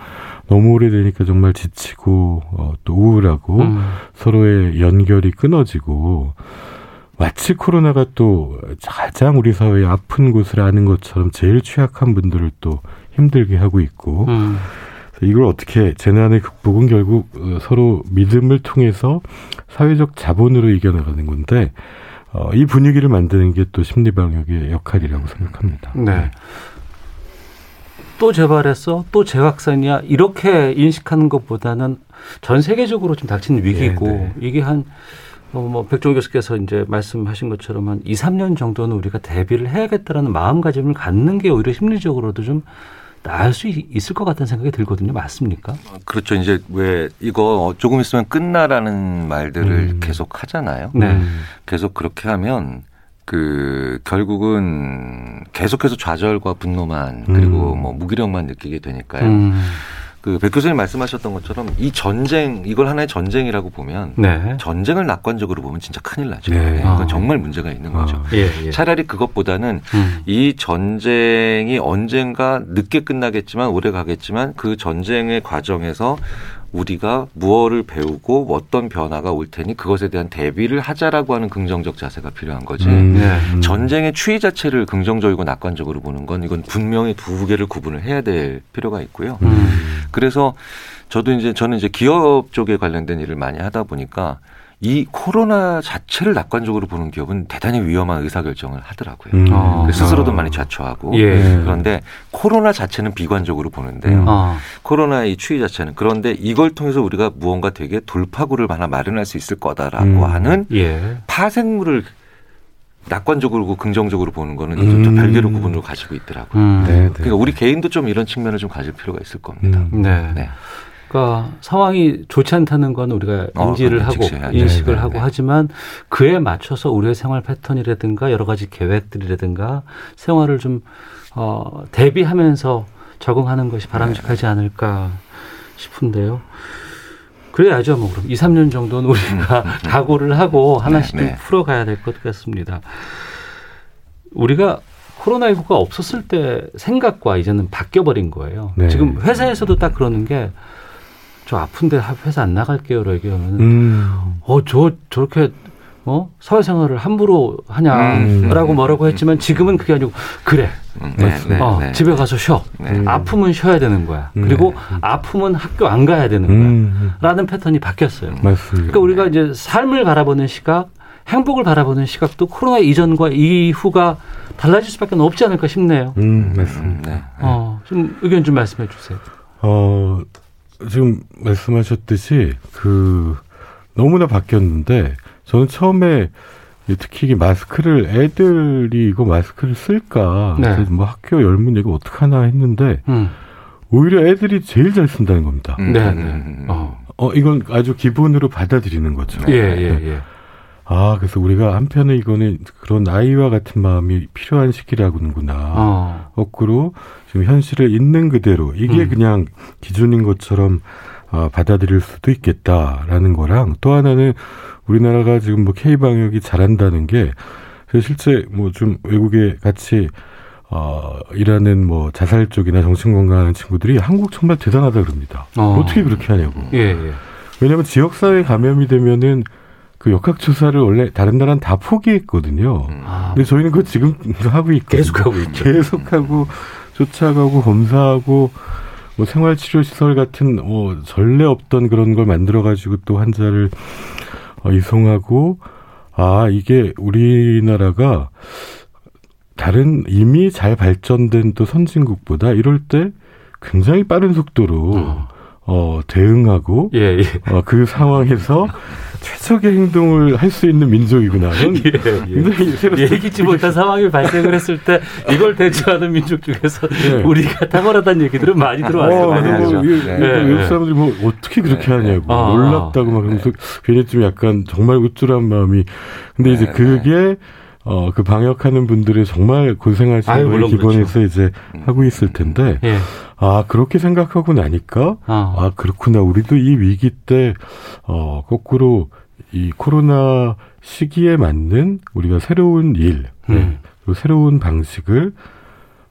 너무 오래되니까 정말 지치고 어, 또 우울하고 음. 서로의 연결이 끊어지고 마치 코로나가 또 가장 우리 사회의 아픈 곳을 아는 것처럼 제일 취약한 분들을 또 힘들게 하고 있고 음. 이걸 어떻게 재난의 극복은 결국 어, 서로 믿음을 통해서 사회적 자본으로 이겨나가는 건데 어, 이 분위기를 만드는 게 또 심리 방역의 역할이라고 생각합니다. 네. 또 재발했어? 또 재확산이야? 이렇게 인식하는 것보다는 전 세계적으로 좀 닥친 위기고 네, 네. 이게 한 어, 뭐 백종 교수께서 이제 말씀하신 것처럼 한 2, 3년 정도는 우리가 대비를 해야겠다라는 마음가짐을 갖는 게 오히려 심리적으로도 좀 나을 수 있- 있을 것 같다는 생각이 들거든요. 맞습니까? 그렇죠. 이제 왜 이거 조금 있으면 끝나라는 말들을 음. 계속 하잖아요. 네. 음, 계속 그렇게 하면 그 결국은 계속해서 좌절과 분노만 그리고 음. 뭐 무기력만 느끼게 되니까요. 음. 그백 교수님 말씀하셨던 것처럼 이 전쟁 이걸 하나의 전쟁이라고 보면 네. 전쟁을 낙관적으로 보면 진짜 큰일 나죠. 네. 네, 그건 아. 정말 문제가 있는 거죠. 아. 예, 예. 차라리 그것보다는 음. 이 전쟁이 언젠가 늦게 끝나겠지만 오래 가겠지만 그 전쟁의 과정에서 우리가 무엇을 배우고 어떤 변화가 올 테니 그것에 대한 대비를 하자라고 하는 긍정적 자세가 필요한 거지. 음, 네. 음. 전쟁의 추이 자체를 긍정적이고 낙관적으로 보는 건 이건 분명히 두 개를 구분을 해야 될 필요가 있고요. 음. 그래서 저도 이제 저는 이제 기업 쪽에 관련된 일을 많이 하다 보니까 이 코로나 자체를 낙관적으로 보는 기업은 대단히 위험한 의사결정을 하더라고요. 음. 아. 그 스스로도 많이 자초하고. 예. 그런데 코로나 자체는 비관적으로 보는데요. 음. 아. 코로나의 이 추이 자체는 그런데 이걸 통해서 우리가 무언가 되게 돌파구를 하나 마련할 수 있을 거다라고 음. 하는 예. 파생물을 낙관적으로 긍정적으로 보는 거는 음. 좀 별개로 구분을 가지고 있더라고요. 음. 네, 네. 그러니까 우리 개인도 좀 이런 측면을 좀 가질 필요가 있을 겁니다. 음. 네. 네. 그러니까 상황이 좋지 않다는 건 우리가 어, 인지를 그건 하고. 인식을 네, 네, 하고 네. 하지만 그에 맞춰서 우리의 생활 패턴이라든가 여러 가지 계획들이라든가 생활을 좀 어, 대비하면서 적응하는 것이 바람직하지 않을까 싶은데요. 그래야죠, 뭐 그럼 2, 3년 정도는 우리가 각오를 하고 하나씩 네, 네. 좀 풀어가야 될 것 같습니다. 우리가 코로나19가 없었을 때 생각과 이제는 바뀌어버린 거예요. 네. 지금 회사에서도 딱 그러는 게 저 아픈데 회사 안 나갈게요라고 얘기하면 음. 어저 저렇게 어 사회생활을 함부로 하냐라고 음. 뭐라고 했지만 지금은 그게 아니고 그래 음, 네, 네, 어, 네. 집에 가서 쉬어 네. 아프면 쉬어야 되는 거야 음. 그리고 아프면 학교 안 가야 되는 음. 거야라는 패턴이 바뀌었어요. 맞습니다. 그러니까 우리가 이제 삶을 바라보는 시각 행복을 바라보는 시각도 코로나 이전과 이후가 달라질 수밖에 없지 않을까 싶네요. 음, 맞습니다. 네. 어, 좀 의견 좀 말씀해 주세요. 어, 지금 말씀하셨듯이 그 너무나 바뀌었는데 저는 처음에 특히 마스크를 애들이 이거 마스크를 쓸까 네. 뭐 학교 열문 이거 어떡하나 했는데 음. 오히려 애들이 제일 잘 쓴다는 겁니다. 음. 네, 네. 어. 어, 이건 아주 기본으로 받아들이는 거죠. 예, 예, 네. 예. 아, 그래서 우리가 한편에 이거는 그런 아이와 같은 마음이 필요한 시기라구나. 어. 거꾸로 지금 현실을 있는 그대로 이게 음. 그냥 기준인 것처럼 어, 받아들일 수도 있겠다라는 거랑 또 하나는 우리나라가 지금 뭐 K 방역이 잘한다는 게 실제 뭐 좀 외국에 같이 어, 일하는 뭐 자살 쪽이나 정신건강하는 친구들이 한국 정말 대단하다 그럽니다. 어. 떻게 그렇게 하냐고. 예, 예. 왜냐하면 지역사회 감염이 되면은 그 역학조사를 원래 다른 나라는 다 포기했거든요. 음. 아. 근데 저희는 그거 지금 하고 있고 계속하고 있죠. 계속하고 쫓아가고 검사하고 뭐 생활치료시설 같은 뭐 전례 없던 그런 걸 만들어가지고 또 환자를 어, 이송하고 아 이게 우리나라가 다른 이미 잘 발전된 또 선진국보다 이럴 때 굉장히 빠른 속도로 어, 어 대응하고 예, 예. 어, 그 상황에서 최적의 행동을 할 수 있는 민족이구나. 예, 예. 예기치 못한 상황이 발생을 했을 때 이걸 대처하는 민족 중에서 네. 우리가 탁월하다는 얘기들은 많이 들어왔어요. 어, 뭐, 네. 외국 사람들이 뭐 어떻게 그렇게 네. 하냐고 아, 놀랍다고 막 그러면서 괜히 좀 약간 정말 우쭐한 마음이. 근데 이제 네, 그게 어, 그 방역하는 분들이 정말 고생하시는 걸 기본에서 그렇죠. 이제 음. 하고 있을 텐데, 예. 아, 그렇게 생각하고 나니까, 아. 아, 그렇구나. 우리도 이 위기 때, 어, 거꾸로 이 코로나 시기에 맞는 우리가 새로운 일, 음. 네, 그리고 새로운 방식을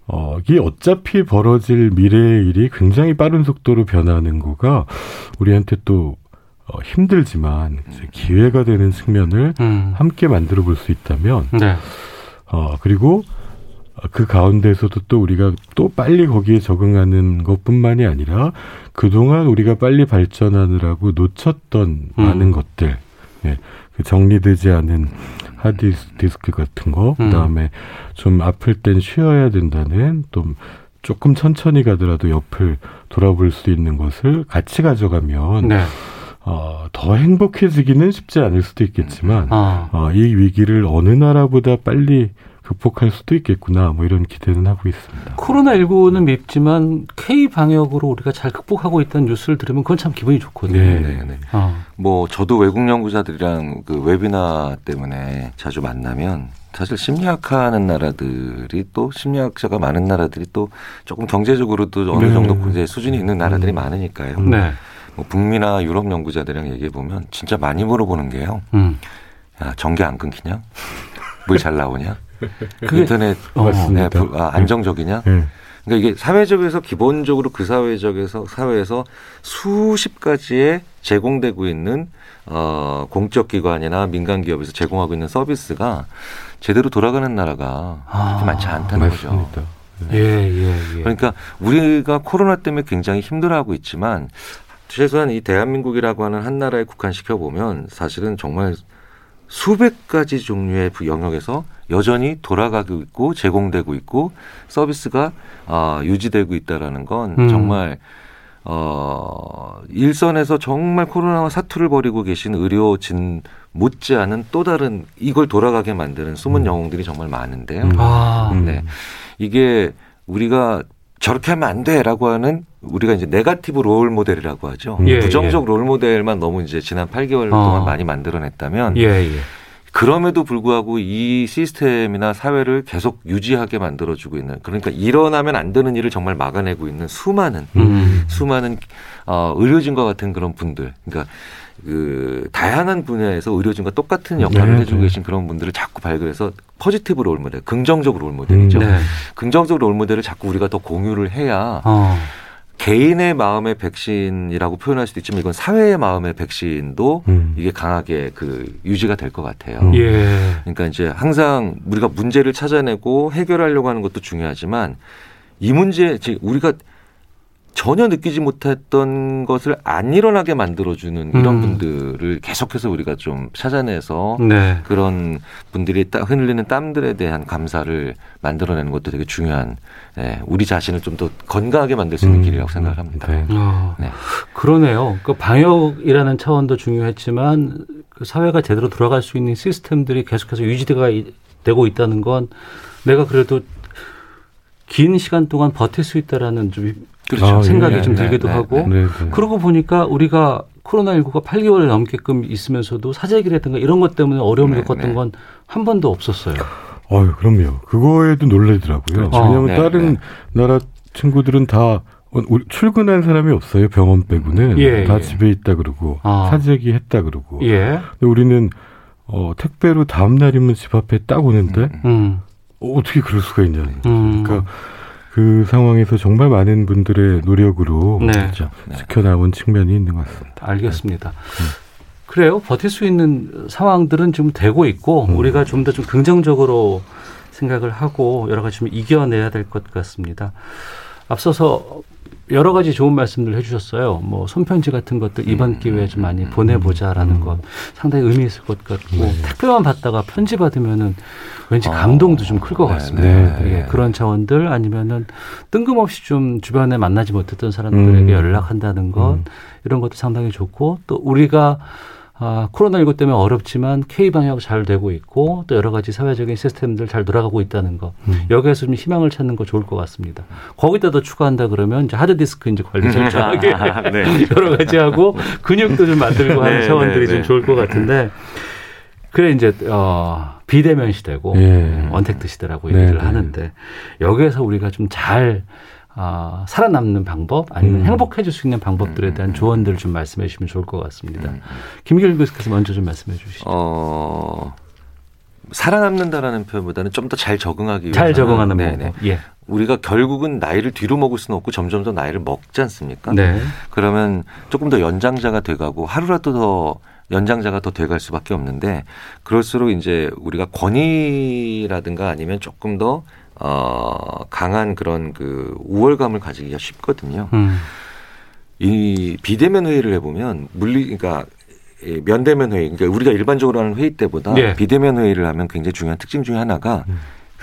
어, 이게 어차피 벌어질 미래의 일이 굉장히 빠른 속도로 변하는 거가 우리한테 또 어, 힘들지만 기회가 되는 측면을 음. 함께 만들어 볼 수 있다면, 네. 어, 그리고 그 가운데서도 또 우리가 또 빨리 거기에 적응하는 것뿐만이 아니라 그동안 우리가 빨리 발전하느라고 놓쳤던 음. 많은 것들, 예, 그 정리되지 않은 하드디스크 같은 거, 음. 그다음에 좀 아플 땐 쉬어야 된다는 또 조금 천천히 가더라도 옆을 돌아볼 수 있는 것을 같이 가져가면 네. 어, 더 행복해지기는 쉽지 않을 수도 있겠지만 아. 어, 이 위기를 어느 나라보다 빨리 극복할 수도 있겠구나 뭐 이런 기대는 하고 있습니다. 코로나19는 밉지만 K 방역으로 우리가 잘 극복하고 있다는 뉴스를 들으면 그건 참 기분이 좋거든요. 네, 네, 네. 어. 뭐 저도 외국 연구자들이랑 그 웨비나 때문에 자주 만나면 사실 심리학하는 나라들이 또 심리학자가 많은 나라들이 또 조금 경제적으로도 어느 네. 정도 이제 수준이 있는 나라들이 음. 많으니까요. 네. 뭐 북미나 유럽 연구자들이랑 얘기해 보면 진짜 많이 물어보는 게요. 음. 야 전기 안 끊기냐? 물 잘 나오냐? 인터넷 어, 네, 아, 안정적이냐? 네. 그러니까 이게 사회적에서 기본적으로 그 사회적에서 사회에서 수십 가지의 제공되고 있는 어 공적 기관이나 민간 기업에서 제공하고 있는 서비스가 제대로 돌아가는 나라가 그렇게 아, 많지 않다는 맞습니다. 거죠. 네. 예, 예, 예. 그러니까 우리가 코로나 때문에 굉장히 힘들어하고 있지만 최소한 이 대한민국이라고 하는 한 나라에 국한시켜 보면 사실은 정말 수백 가지 종류의 영역에서 여전히 돌아가고 있고 제공되고 있고 서비스가 어, 유지되고 있다라는 건 음. 정말 어, 일선에서 정말 코로나와 사투를 벌이고 계신 의료진 못지않은 또 다른 이걸 돌아가게 만드는 숨은 음. 영웅들이 정말 많은데요. 음. 아. 네. 이게 우리가 저렇게 하면 안 돼라고 하는 우리가 이제 네가티브 롤 모델이라고 하죠. 예, 부정적 예. 롤 모델만 너무 이제 지난 8개월 어. 동안 많이 만들어냈다면 예, 예. 그럼에도 불구하고 이 시스템이나 사회를 계속 유지하게 만들어주고 있는 그러니까 일어나면 안 되는 일을 정말 막아내고 있는 수많은 음. 수많은 어, 의료진과 같은 그런 분들 그러니까 그 다양한 분야에서 의료진과 똑같은 역할을 네, 해주고 네. 계신 그런 분들을 자꾸 발굴해서 포지티브 롤 모델, 긍정적 롤 모델이죠. 음, 네. 긍정적 롤 모델을 자꾸 우리가 더 공유를 해야 어. 개인의 마음의 백신이라고 표현할 수도 있지만 이건 사회의 마음의 백신도 음. 이게 강하게 그 유지가 될 것 같아요. 음. 예. 그러니까 이제 항상 우리가 문제를 찾아내고 해결하려고 하는 것도 중요하지만 이 문제, 즉 우리가 전혀 느끼지 못했던 것을 안 일어나게 만들어주는 이런 음. 분들을 계속해서 우리가 좀 찾아내서 네. 그런 분들이 딱 흘리는 땀들에 대한 감사를 만들어내는 것도 되게 중요한 예, 우리 자신을 좀 더 건강하게 만들 수 있는 음. 길이라고 생각을 합니다. 네. 어, 네. 그러네요. 그 방역이라는 차원도 중요했지만 그 사회가 제대로 돌아갈 수 있는 시스템들이 계속해서 유지가 되고 있다는 건 내가 그래도 긴 시간 동안 버틸 수 있다라는 좀 그렇죠. 아, 생각이 예, 좀 네, 들기도 네, 하고 네, 네, 그러고 보니까 우리가 코로나19가 8개월 넘게끔 있으면서도 사재기라든가 이런 것 때문에 어려움을 네, 겪었던 네. 건한 번도 없었어요. 어유 그럼요. 그거에도 놀래더라고요. 그렇죠. 왜냐하면 다른 나라 친구들은 다 출근한 사람이 없어요. 병원 빼고는 예, 다 예. 집에 있다 그러고 아. 사재기 했다 그러고. 예. 근데 우리는 어, 택배로 다음 날이면 집 앞에 딱 오는데 음. 어, 어떻게 그럴 수가 있냐는 음. 그러니까 그 상황에서 정말 많은 분들의 노력으로 네. 그렇죠. 네. 지켜나온 측면이 있는 것 같습니다. 알겠습니다. 네. 그래요. 버틸 수 있는 상황들은 좀 되고 있고 음. 우리가 좀 더좀 좀 긍정적으로 생각을 하고 여러 가지 좀 이겨내야 될 것 같습니다. 앞서서 여러 가지 좋은 말씀들 해주셨어요. 뭐 손편지 같은 것들 이번 음. 기회에 좀 많이 음. 보내보자라는 음. 것 상당히 의미 있을 것 같고 네. 택배만 받다가 편지 받으면은 왠지 어. 감동도 좀 클것 네, 같습니다. 네, 네. 예, 그런 차원들 아니면은 뜬금없이 좀 주변에 만나지 못했던 사람들에게 음. 연락한다는 것 음. 이런 것도 상당히 좋고 또 우리가 아, 코로나19 때문에 어렵지만 K방역 잘 되고 있고 또 여러 가지 사회적인 시스템들 잘 돌아가고 있다는 거. 음. 여기에서 좀 희망을 찾는 거 좋을 것 같습니다. 거기다 더 추가한다 그러면 이제 하드디스크 이제 관리 철저하게 네. 여러 가지 하고 근육도 좀 만들고 하는 네, 차원들이 네, 좀 네. 좋을 것 같은데 그래 이제 어 비대면 시대고 예. 원택트 시대라고 얘기를 네, 네. 하는데 여기에서 우리가 좀잘 어, 살아남는 방법 아니면 음. 행복해질 수 있는 방법들에 음. 대한 조언들을 좀 말씀해 주시면 좋을 것 같습니다. 음. 김길 교수께서 먼저 좀 말씀해 주시죠. 어, 살아남는다라는 표현보다는 좀 더 잘 적응하기 위해서 잘 적응하는 방법. 예. 우리가 결국은 나이를 뒤로 먹을 수는 없고 점점 더 나이를 먹지 않습니까? 네. 그러면 조금 더 연장자가 돼가고 하루라도 더 연장자가 더 돼갈 수밖에 없는데 그럴수록 이제 우리가 권위라든가 아니면 조금 더 어, 강한 그런 그 우월감을 가지기가 쉽거든요. 음. 이 비대면 회의를 해보면 물리, 그러니까 면대면 회의, 그러니까 우리가 일반적으로 하는 회의 때보다 네. 비대면 회의를 하면 굉장히 중요한 특징 중에 하나가 음.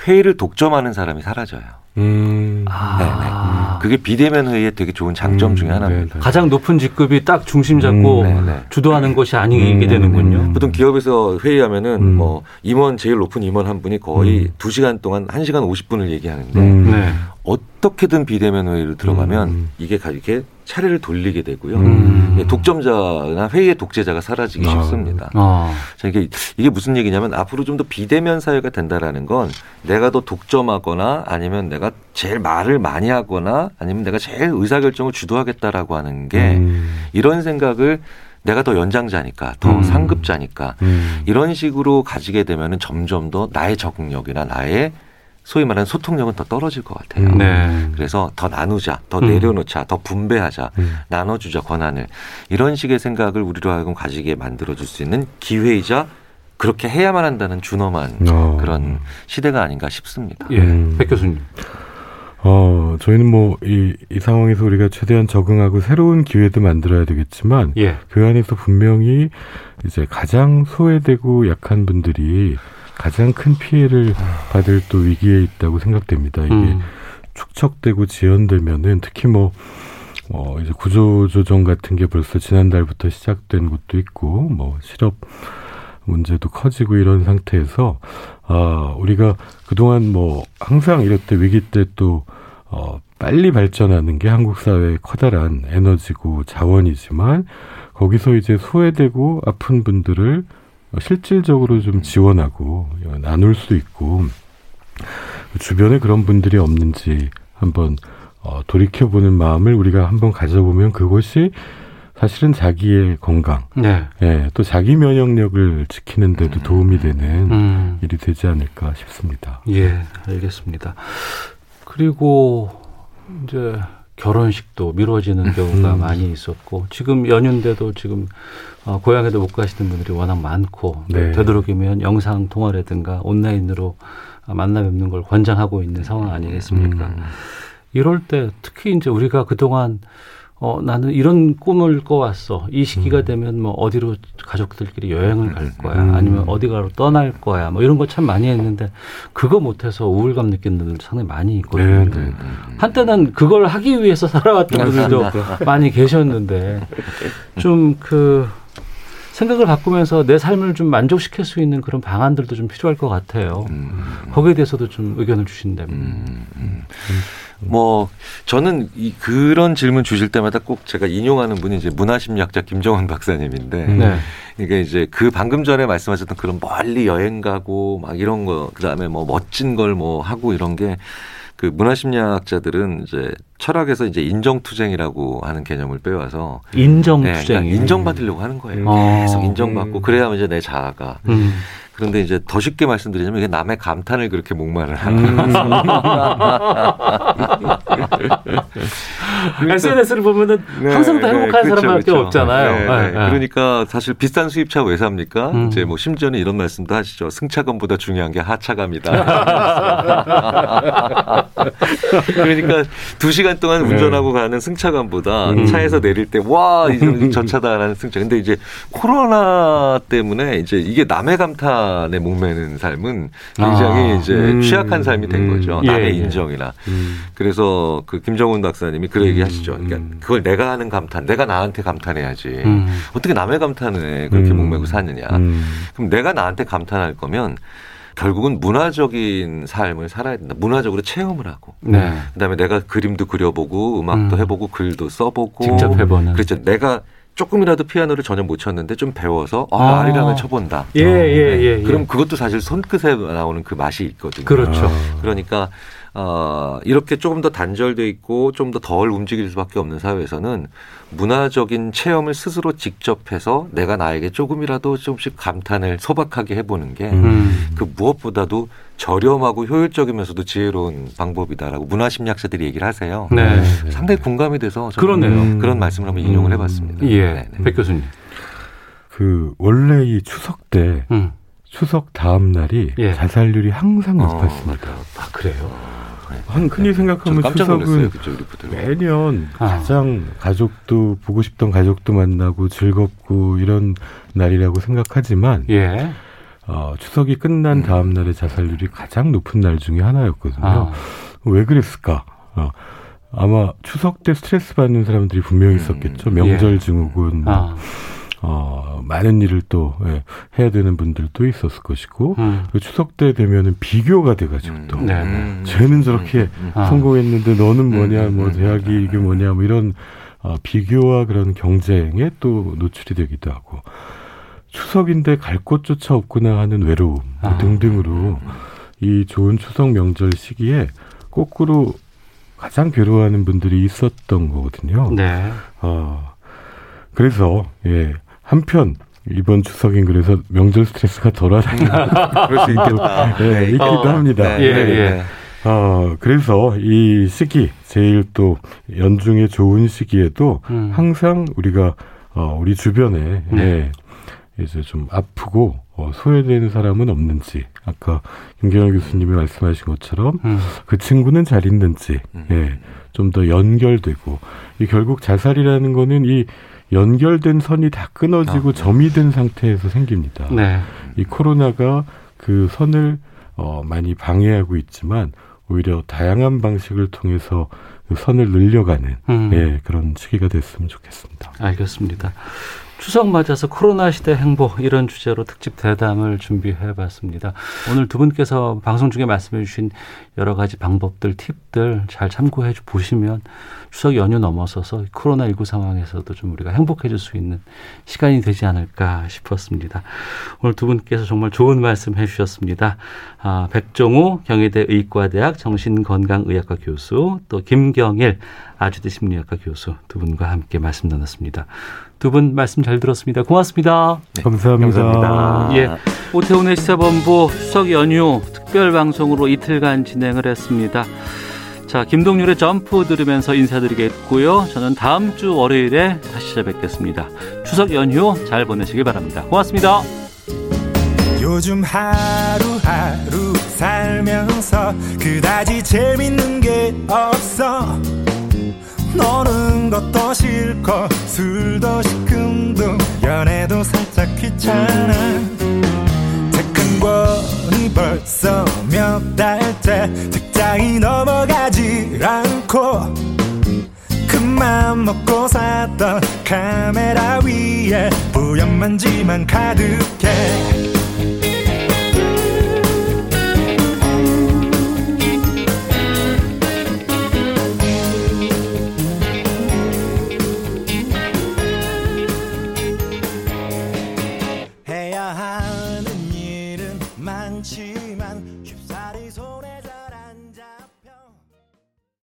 회의를 독점하는 사람이 사라져요. 음. 아. 네네. 그게 비대면 회의의 되게 좋은 장점 음. 중에 하나입니다. 네네. 가장 높은 직급이 딱 중심 잡고 음. 주도하는 것이 아니게 음. 되는군요. 보통 기업에서 회의하면은 음. 뭐 임원 제일 높은 임원 한 분이 거의 음. 두 시간 동안 한 시간 오십 분을 얘기하는데 네. 어떻게든 비대면 회의로 들어가면 음. 이게 이렇게 차례를 돌리게 되고요. 음. 독점자나 회의의 독재자가 사라지기 아. 쉽습니다. 아. 자, 이게 이게 무슨 얘기냐면 앞으로 좀 더 비대면 사회가 된다라는 건 내가 더 독점하거나 아니면 내가 제일 말을 많이 하거나 아니면 내가 제일 의사결정을 주도하겠다라고 하는 게 음. 이런 생각을 내가 더 연장자니까 더 음. 상급자니까 음. 이런 식으로 가지게 되면은 점점 더 나의 적응력이나 나의 소위 말하는 소통력은 더 떨어질 것 같아요. 음. 네. 그래서 더 나누자, 더 음. 내려놓자, 더 분배하자, 음. 나눠주자 권한을 이런 식의 생각을 우리로 하여금 가지게 만들어줄 수 있는 기회이자 그렇게 해야만 한다는 준엄한 어. 그런 시대가 아닌가 싶습니다. 예, 음. 백 교수님. 어, 저희는 뭐, 이, 이 상황에서 우리가 최대한 적응하고 새로운 기회도 만들어야 되겠지만, 예. 그 안에서 분명히 이제 가장 소외되고 약한 분들이 가장 큰 피해를 받을 또 위기에 있다고 생각됩니다. 이게 음. 축적되고 지연되면은 특히 뭐, 어, 이제 구조조정 같은 게 벌써 지난달부터 시작된 곳도 있고, 뭐, 실업 문제도 커지고 이런 상태에서, 아, 우리가 그동안 뭐, 항상 이럴 때 위기 때 또, 어, 빨리 발전하는 게 한국 사회의 커다란 에너지고 자원이지만, 거기서 이제 소외되고 아픈 분들을 실질적으로 좀 지원하고 나눌 수 있고 주변에 그런 분들이 없는지 한번 어, 돌이켜보는 마음을 우리가 한번 가져보면 그것이 사실은 자기의 건강, 네. 예, 또 자기 면역력을 지키는 데도 도움이 되는 음. 일이 되지 않을까 싶습니다. 예, 알겠습니다. 그리고 이제 결혼식도 미뤄지는 경우가 음. 많이 있었고 지금 연휴인데도 지금 어, 고향에도 못 가시는 분들이 워낙 많고 네. 되도록이면 영상 통화라든가 온라인으로 만나 뵙는 걸 권장하고 있는 상황 아니겠습니까? 음. 이럴 때 특히 이제 우리가 그동안 어, 나는 이런 꿈을 꿔왔어. 이 시기가 음. 되면 뭐 어디로 가족들끼리 여행을 갈 거야. 음. 아니면 어디가로 떠날 거야. 뭐 이런 거 참 많이 했는데 그거 못해서 우울감 느끼는 분들 상당히 많이 있거든요. 네, 네, 네. 한때는 그걸 하기 위해서 살아왔던 분들도 많이 계셨는데 좀 그 생각을 바꾸면서 내 삶을 좀 만족시킬 수 있는 그런 방안들도 좀 필요할 것 같아요. 음. 거기에 대해서도 좀 의견을 주신다면. 음. 음. 뭐 저는 이 그런 질문 주실 때마다 꼭 제가 인용하는 분이 이제 문화심리학자 김정은 박사님인데 네. 이게 이제 그 방금 전에 말씀하셨던 그런 멀리 여행 가고 막 이런 거 그다음에 뭐 멋진 걸 뭐 하고 이런 게 그 문화심리학자들은 이제 철학에서 이제 인정투쟁이라고 하는 개념을 빼와서 인정투쟁 네, 그러니까 인정받으려고 하는 거예요. 음. 계속 인정받고 그래야 이제 내 자아가 음. 그런데 이제 더 쉽게 말씀드리자면 이게 남의 감탄을 그렇게 목말을 하는 음. SNS를 보면은 네, 항상 다 행복한 네, 사람밖에 그렇죠. 없잖아요. 네, 네, 네. 그러니까 사실 비싼 수입차 왜 삽니까? 음. 이제 뭐 심지어는 이런 말씀도 하시죠. 승차감보다 중요한 게 하차감이다. 그러니까 두 시간 동안 네. 운전하고 가는 승차감보다 음. 차에서 내릴 때 와, 이제 저 차다라는 승차. 근데 이제 코로나 때문에 이제 이게 남의 감탄 인간의 목매는 삶은 굉장히 아, 이제 음, 취약한 삶이 된 거죠. 음, 남의 예, 예. 인정이나. 음. 그래서 그 김정은 박사님이 그 얘기 하시죠. 그러니까 음. 그걸 내가 하는 감탄, 내가 나한테 감탄해야지. 음. 어떻게 남의 감탄을 그렇게 음. 목매고 사느냐. 그럼 내가 나한테 감탄할 거면 결국은 문화적인 삶을 살아야 된다. 문화적으로 체험을 하고. 네. 그다음에 내가 그림도 그려보고 음악도 해보고 글도 써보고. 직접 해보는. 그렇죠. 내가 조금이라도 피아노를 전혀 못 쳤는데 좀 배워서 아, 아. 알이라면 쳐본다. 예, 예, 예, 예, 그럼 그것도 사실 손끝에 나오는 그 맛이 있거든요. 그렇죠. 그러니까 어, 이렇게 조금 더 단절돼 있고 좀 더 덜 움직일 수밖에 없는 사회에서는 문화적인 체험을 스스로 직접 해서 내가 나에게 조금이라도 조금씩 감탄을 소박하게 해보는 게그 음. 그 무엇보다도 저렴하고 효율적이면서도 지혜로운 방법이다라고 문화심리학자들이 얘기를 하세요. 네. 상당히 공감이 돼서 그러네요. 음. 그런 말씀을 한번 인용을 해봤습니다. 예, 네네. 네. 백 교수님. 그 원래 이 추석 때 음. 추석 다음 날이 예. 자살률이 항상 높았습니다. 어, 아 그래요? 한 흔히 생각하면 추석은 매년 아. 가장 가족도 보고 싶던 가족도 만나고 즐겁고 이런 날이라고 생각하지만 예. 어, 추석이 끝난 다음 날의 자살률이 가장 높은 날 중에 하나였거든요. 아. 왜 그랬을까? 어, 아마 추석 때 스트레스 받는 사람들이 분명히 음. 있었겠죠. 명절 예. 증후군, 뭐. 아. 어, 많은 일을 또 예, 해야 되는 분들도 있었을 것이고 음. 그 추석 때 되면은 비교가 돼가지고 음. 또 네. 음. 쟤는 저렇게 음. 음. 성공했는데 너는 뭐냐 뭐 대학이 이게 뭐냐 뭐 이런 어, 비교와 그런 경쟁에 또 노출이 되기도 하고 추석인데 갈 곳조차 없구나 하는 외로움 아. 등등으로 이 좋은 추석 명절 시기에 거꾸로 가장 괴로워하는 분들이 있었던 거거든요. 네. 어, 그래서 예 한편 이번 추석인 그래서 명절 스트레스가 덜하다는 그럴 수 있겠다. 네, 네. 있기도 어, 합니다. 네, 예. 어, 그래서 이 시기 제일 또 연중에 좋은 시기에도 음. 항상 우리가 어, 우리 주변에 네. 예, 이제 좀 아프고 어, 소외되는 사람은 없는지 아까 김경현 교수님이 말씀하신 것처럼 음. 그 친구는 잘 있는지 음. 예, 좀 더 연결되고 이 결국 자살이라는 거는 이 연결된 선이 다 끊어지고 아, 네. 점이 된 상태에서 생깁니다. 네. 이 코로나가 그 선을 어, 많이 방해하고 있지만 오히려 다양한 방식을 통해서 그 선을 늘려가는 음. 예, 그런 시기가 됐으면 좋겠습니다. 알겠습니다. 추석 맞아서 코로나 시대 행복 이런 주제로 특집 대담을 준비해 봤습니다. 오늘 두 분께서 방송 중에 말씀해 주신 여러 가지 방법들, 팁들 잘 참고해 보시면 추석 연휴 넘어서서 코로나19 상황에서도 좀 우리가 행복해질 수 있는 시간이 되지 않을까 싶었습니다. 오늘 두 분께서 정말 좋은 말씀 해 주셨습니다. 아, 백종우 경희대 의과대학 정신건강의학과 교수, 또 김경일 아주대 심리학과 교수 두 분과 함께 말씀 나눴습니다. 두 분 말씀 잘 들었습니다. 고맙습니다. 네, 감사합니다. 감사합니다. 예, 오태훈의 시사본부 추석 연휴 특별 방송으로 이틀간 진행을 했습니다. 자, 김동률의 점프 들으면서 인사드리겠고요. 저는 다음 주 월요일에 다시 찾아뵙겠습니다. 추석 연휴 잘 보내시길 바랍니다. 고맙습니다. 요즘 하루하루 살면서 그다지 재밌는 게 없어 노는 것 도 싫고 술도 시큼둥 연애도 살짝 귀찮아. 태근권이 벌써 몇 달째 직장이 넘어가지 않고 큰맘 먹고 샀던 카메라 위에 뿌연 만지만 가득해